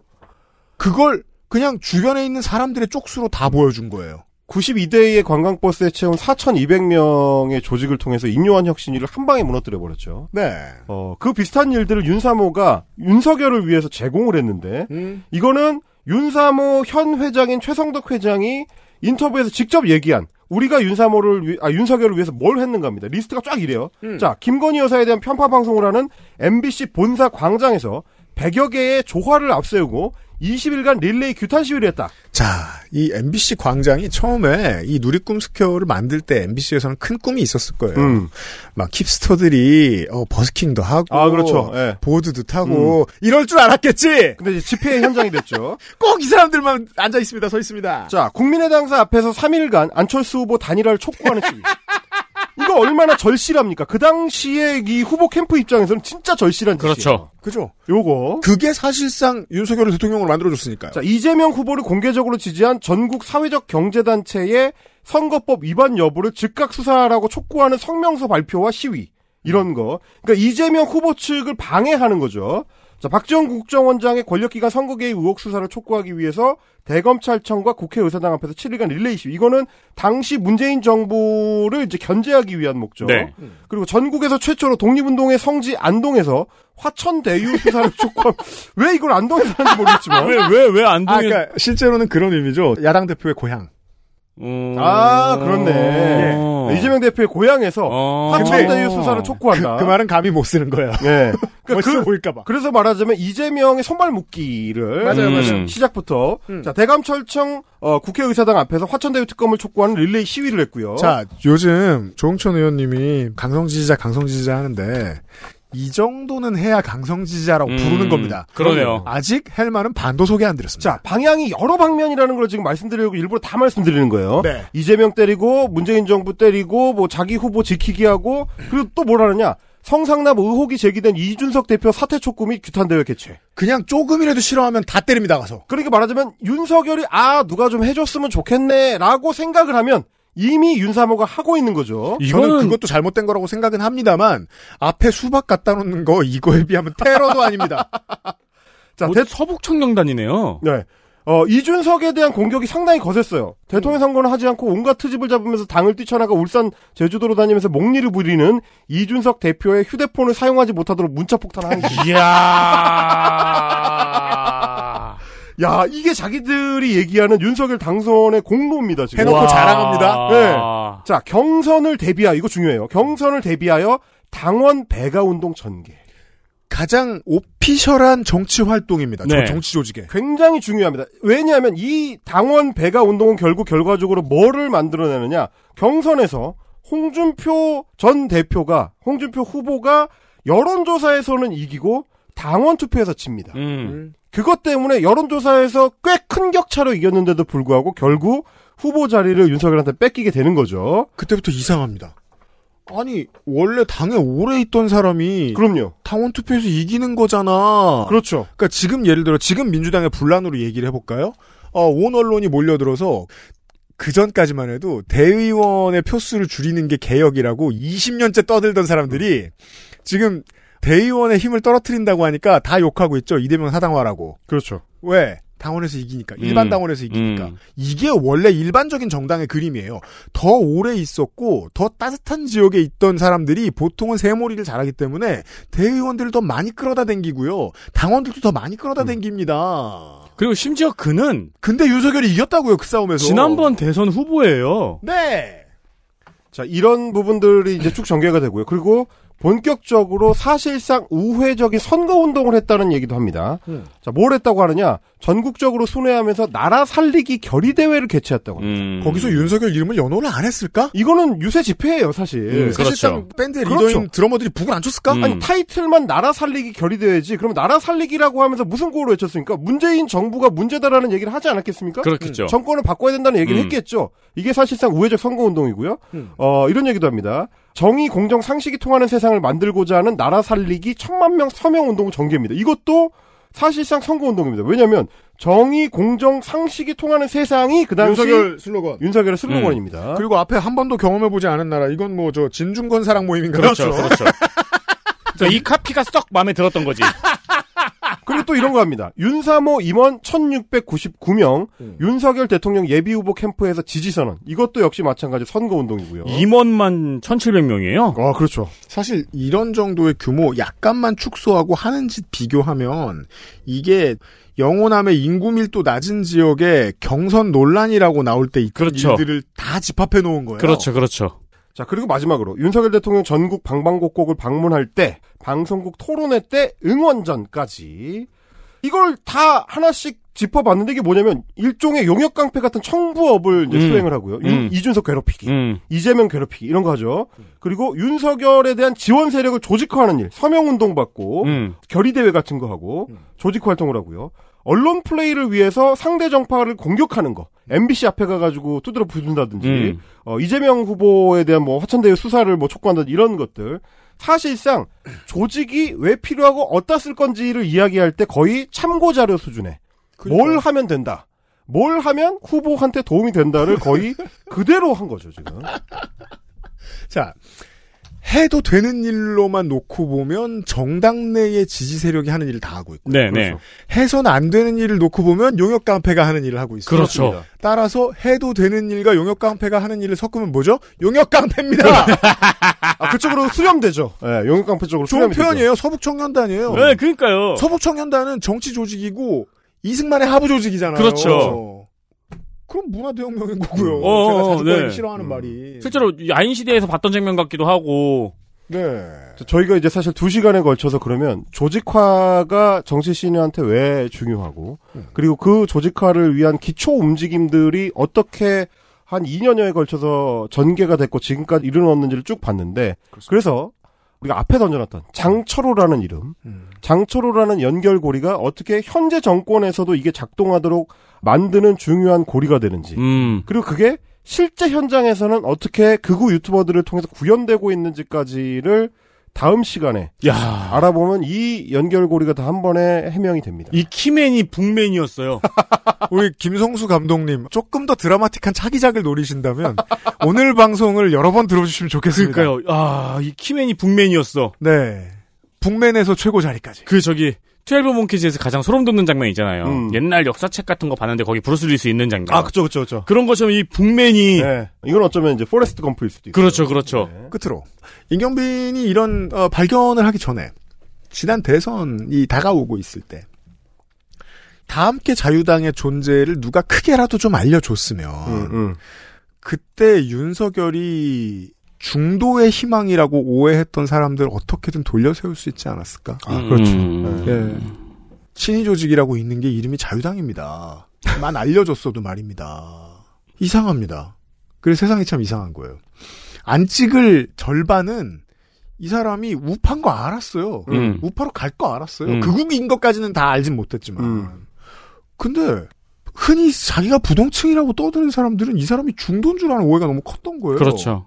그걸 그냥 주변에 있는 사람들의 쪽수로 다 보여준 거예요. 92대의 관광버스에 채운 4,200명의 조직을 통해서 인요한 혁신위를 한 방에 무너뜨려 버렸죠. 네. 어, 그 비슷한 일들을 윤사모가 윤석열을 위해서 제공을 했는데 음. 이거는 윤사모 현 회장인 최성덕 회장이 인터뷰에서 직접 얘기한 우리가 윤사모를 위, 아 윤석열을 위해서 뭘 했는가입니다. 리스트가 쫙 이래요. 음. 자, 김건희 여사에 대한 편파 방송을 하는 MBC 본사 광장에서 100여 개의 조화를 앞세우고 20일간 릴레이 규탄 시위를 했다. 자, 이 MBC 광장이 처음에 이 누리꿈 스퀘어를 만들 때 MBC에서는 큰 꿈이 있었을 거예요. 음. 막 힙스터들이 어, 버스킹도 하고 아, 그렇죠. 예. 보드도 타고 이럴 줄 알았겠지. 근데 이제 집회 현장이 됐죠. 꼭 이 사람들만 앉아 있습니다. 서 있습니다. 자, 국민의당사 앞에서 3일간 안철수 후보 단일화를 촉구하는 시위. 이거 얼마나 절실합니까? 그 당시에 이 후보 캠프 입장에서는 진짜 절실한 짓이에요. 그렇죠. 그죠? 요거. 그게 사실상 윤석열을 대통령으로 만들어줬으니까요. 자, 이재명 후보를 공개적으로 지지한 전국 사회적 경제단체의 선거법 위반 여부를 즉각 수사하라고 촉구하는 성명서 발표와 시위. 이런 거. 그러니까 이재명 후보 측을 방해하는 거죠. 자, 박지원 국정원장의 권력기관 선거 개입 의혹 수사를 촉구하기 위해서 대검찰청과 국회의사당 앞에서 7일간 릴레이 시위. 이거는 당시 문재인 정부를 이제 견제하기 위한 목적. 네. 그리고 전국에서 최초로 독립운동의 성지 안동에서 화천대유 수사를 촉구한 왜 이걸 안동에서 하는지 모르겠지만 왜, 왜, 왜 아, 안동에. 그러니까 실제로는 그런 의미죠. 야당 대표의 고향. 음... 아, 그렇네. 어. 이재명 대표의 고향에서 어. 화천대유 수사를 촉구한다. 그, 그 말은 감히 못 쓰는 거예요. 예. 그러니까 그, 보일까봐. 그래서 말하자면 이재명의 손발 묶기를 맞아요, 맞아요. 시작부터 음. 자 대감철청 어, 국회의사당 앞에서 화천대유 특검을 촉구하는 릴레이 시위를 했고요. 자, 요즘 조홍천 의원님이 강성 지지자, 강성 지지자 하는데 이 정도는 해야 강성 지지자라고 음, 부르는 겁니다. 그러네요. 아직 헬마는 반도 소개 안 드렸습니다. 자, 방향이 여러 방면이라는 걸 지금 말씀드리려고 일부러 다 말씀드리는 거예요. 네. 이재명 때리고 문재인 정부 때리고 뭐 자기 후보 지키기 하고 그리고 또 뭘 하느냐? 성상납 의혹이 제기된 이준석 대표 사퇴 촉구 및 규탄 대회 개최. 그냥 조금이라도 싫어하면 다 때립니다 가서. 그러니까 말하자면 윤석열이 아 누가 좀 해줬으면 좋겠네 라고 생각을 하면 이미 윤사모가 하고 있는 거죠. 이거는- 그것도 잘못된 거라고 생각은 합니다만 앞에 수박 갖다 놓는 거 이거에 비하면 테러도 아닙니다. 자, 뭐 대, 서북 청년단이네요. 네. 어, 이준석에 대한 공격이 상당히 거셌어요. 대통령 선거는 하지 않고 온갖 트집을 잡으면서 당을 뛰쳐나가 울산, 제주도로 다니면서 목리를 부리는 이준석 대표의 휴대폰을 사용하지 못하도록 문자 폭탄을 한 거예요. 야, 이게 자기들이 얘기하는 윤석열 당선의 공로입니다, 지금. 해놓고 자랑합니다. 네. 자, 경선을 대비하여, 이거 중요해요. 경선을 대비하여 당원 배가 운동 전개. 가장 오피셜한 정치 활동입니다. 저 네. 정치 조직에. 굉장히 중요합니다. 왜냐하면 이 당원 배가 운동은 결국 결과적으로 뭐를 만들어내느냐. 경선에서 홍준표 전 대표가, 홍준표 후보가 여론조사에서는 이기고 당원 투표에서 집니다. 음. 그것 때문에 여론조사에서 꽤 큰 격차로 이겼는데도 불구하고 결국 후보 자리를 윤석열한테 뺏기게 되는 거죠. 그때부터 이상합니다. 아니 원래 당에 오래 있던 사람이 그럼요. 당원 투표에서 이기는 거잖아. 그렇죠. 그러니까 지금 예를 들어 지금 민주당의 분란으로 얘기를 해볼까요? 어, 온 언론이 몰려들어서 그 전까지만 해도 대의원의 표수를 줄이는 게 개혁이라고 20년째 떠들던 사람들이 지금 대의원의 힘을 떨어뜨린다고 하니까 다 욕하고 있죠. 이대명 사당화라고. 그렇죠. 왜? 당원에서 이기니까. 일반 음. 당원에서 이기니까. 음. 이게 원래 일반적인 정당의 그림이에요. 더 오래 있었고 더 따뜻한 지역에 있던 사람들이 보통은 새몰이를 잘하기 때문에 대의원들을 더 많이 끌어다 댕기고요. 당원들도 더 많이 끌어다 댕깁니다. 그리고 심지어 그는 근데 윤석열이 이겼다고요. 그 싸움에서. 지난번 대선 후보예요. 네. 자, 이런 부분들이 이제 쭉 전개가 되고요. 그리고 본격적으로 사실상 우회적인 선거 운동을 했다는 얘기도 합니다. 음. 자, 뭘 했다고 하느냐? 전국적으로 순회하면서 나라 살리기 결의 대회를 개최했다고 합니다. 음. 거기서 윤석열 이름을 연호를 안 했을까? 이거는 유세 집회예요, 사실. 음, 사실상 밴드의 그렇죠. 리더인 드러머들이 북을 안 쳤을까? 음. 아니 타이틀만 나라 살리기 결의 대회지. 그럼 나라 살리기라고 하면서 무슨 구호로 외쳤습니까? 문재인 정부가 문제다라는 얘기를 하지 않았겠습니까? 그렇겠죠. 음, 정권을 바꿔야 된다는 얘기를 음. 했겠죠. 이게 사실상 우회적 선거 운동이고요. 음. 어, 이런 얘기도 합니다. 정의, 공정, 상식이 통하는 세상을 만들고자 하는 나라 살리기 천만 명 서명 운동 전개입니다. 이것도 사실상 선거 운동입니다. 왜냐하면 정의, 공정, 상식이 통하는 세상이 그 당시 윤석열 슬로건. 윤석열의 슬로건입니다. 그리고 앞에 한 번도 경험해 보지 않은 나라. 이건 뭐 저 진중권 사랑 모임인가요? 그렇죠, 그렇죠. 자, 이 카피가 썩 마음에 들었던 거지. 그리고 또 이런 거 합니다. 윤사모 임원 1699명, 음. 윤석열 대통령 예비후보 캠프에서 지지선언. 이것도 역시 마찬가지 선거운동이고요. 임원만 1,700명이에요. 아, 그렇죠. 사실 이런 정도의 규모 약간만 축소하고 하는 짓 비교하면 이게 영호남의 인구 밀도 낮은 지역에 경선 논란이라고 나올 때 있던 그렇죠. 일들을 다 집합해 놓은 거예요. 그렇죠, 그렇죠. 자, 그리고 마지막으로 윤석열 대통령 전국 방방곡곡을 방문할 때, 방송국 토론회 때 응원전까지 이걸 다 하나씩 짚어봤는데 이게 뭐냐면 일종의 용역 깡패 같은 청부업을 이제 음. 수행을 하고요. 윤- 음. 이준석 괴롭히기, 음. 이재명 괴롭히기 이런 거 하죠. 그리고 윤석열에 대한 지원 세력을 조직화하는 일, 서명 운동 받고 음. 결의 대회 같은 거 하고 조직 활동을 하고요. 언론 플레이를 위해서 상대 정파를 공격하는 거. MBC 앞에 가가지고 두드려 부순다든지, 음. 어, 이재명 후보에 대한 뭐 화천대유 수사를 뭐 촉구한다든지 이런 것들. 사실상 조직이 왜 필요하고 어디다 쓸 건지를 이야기할 때 거의 참고 자료 수준에 뭘 하면 된다. 뭘 하면 후보한테 도움이 된다를 거의 그대로 한 거죠, 지금. 자, 해도 되는 일로만 놓고 보면 정당 내의 지지 세력이 하는 일을 다 하고 있고. 네, 네. 해서는 안 되는 일을 놓고 보면 용역 깡패가 하는 일을 하고 있어요. 그렇죠. 따라서 해도 되는 일과 용역 깡패가 하는 일을 섞으면 뭐죠? 용역 깡패입니다. 아, 그쪽으로 수렴되죠. 예, 용역 깡패 쪽으로 좋은. 표현이에요. 서북 청년단이에요. 네, 그러니까요. 서북 청년단은 정치 조직이고 이승만의 하부 조직이잖아요. 그렇죠. 그럼 문화대혁명인 거고요. 어, 제가 자주 네. 네. 싫어하는 말이. 실제로 야인 시대에서 봤던 장면 같기도 하고. 네. 저희가 이제 사실 두 시간에 걸쳐서 그러면 조직화가 정치 시인한테 왜 중요하고 그리고 그 조직화를 위한 기초 움직임들이 어떻게 한 2년여에 걸쳐서 전개가 됐고 지금까지 이르렀는지를 쭉 봤는데 그래서 우리가 앞에 던져놨던 장철호라는 이름, 장철호라는 연결고리가 어떻게 현재 정권에서도 이게 작동하도록 만드는 중요한 고리가 되는지. 음. 그리고 그게 실제 현장에서는 어떻게 극우 유튜버들을 통해서 구현되고 있는지까지를 다음 시간에 야. 알아보면 이 연결고리가 다 한 번에 해명이 됩니다. 이 키맨이 북맨이었어요. 우리 김성수 감독님 조금 더 드라마틱한 차기작을 노리신다면 오늘 방송을 여러 번 들어주시면 좋겠습니다. 그러니까요. 아, 이 키맨이 북맨이었어. 네. 북맨에서 최고 자리까지. 그 저기 Twelve Monkeys에서 가장 소름 돋는 장면 있잖아요. 옛날 역사책 같은 거 봤는데 거기 브루스 윌리스 있는 장면. 아, 그쵸, 그쵸, 그쵸. 그런 것처럼 이 북맨이 네. 이건 어쩌면 이제 포레스트 검프일 수도 있고. 그렇죠, 그렇죠. 끝으로 임경빈이 이런 어, 발견을 하기 전에 지난 대선이 다가오고 있을 때 다 함께 자유당의 존재를 누가 크게라도 좀 알려줬으면 음, 그때 윤석열이 중도의 희망이라고 오해했던 사람들 어떻게든 돌려 세울 수 있지 않았을까? 아, 그렇죠. 음. 예. 친위 조직이라고 있는 게 이름이 자유당입니다. 만 알려줬어도 말입니다. 이상합니다. 그래서 세상이 참 이상한 거예요. 안 찍을 절반은 이 사람이 우파인 거 알았어요. 음. 우파로 갈 거 알았어요. 음. 극우인 것까지는 다 알진 못했지만. 근데 흔히 자기가 부동층이라고 떠드는 사람들은 이 사람이 중도인 줄 아는 오해가 너무 컸던 거예요. 그렇죠.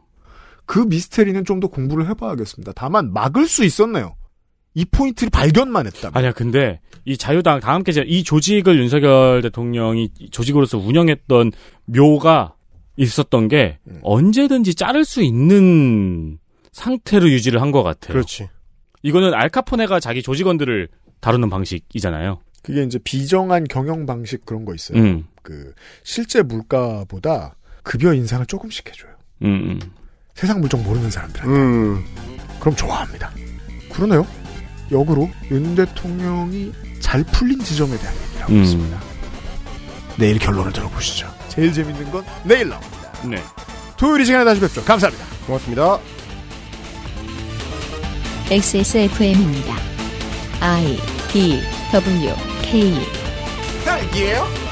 그 미스테리는 좀 더 공부를 해봐야겠습니다. 다만 막을 수 있었네요. 이 포인트를 발견만 했다면. 아니야, 근데 이 자유당 다 함께 제- 이 조직을 윤석열 대통령이 조직으로서 운영했던 묘가 있었던 게 음. 언제든지 자를 수 있는 상태로 유지를 한 것 같아요. 그렇지. 이거는 알카포네가 자기 조직원들을 다루는 방식이잖아요. 그게 이제 비정한 경영 방식 그런 거 있어요. 음. 그 실제 물가보다 급여 인상을 조금씩 해줘요. 음, 음. 세상 물정 모르는 사람들한테. 음. 그럼 좋아합니다. 그러네요. 역으로 윤 대통령이 잘 풀린 지점에 대한 얘기라고 음. 있습니다. 내일 결론을 들어보시죠. 제일 재밌는 건 내일 나옵니다. 네. 토요일 이 시간에 다시 뵙죠. 감사합니다. 고맙습니다. XSFM입니다. I D W K 딸기예요?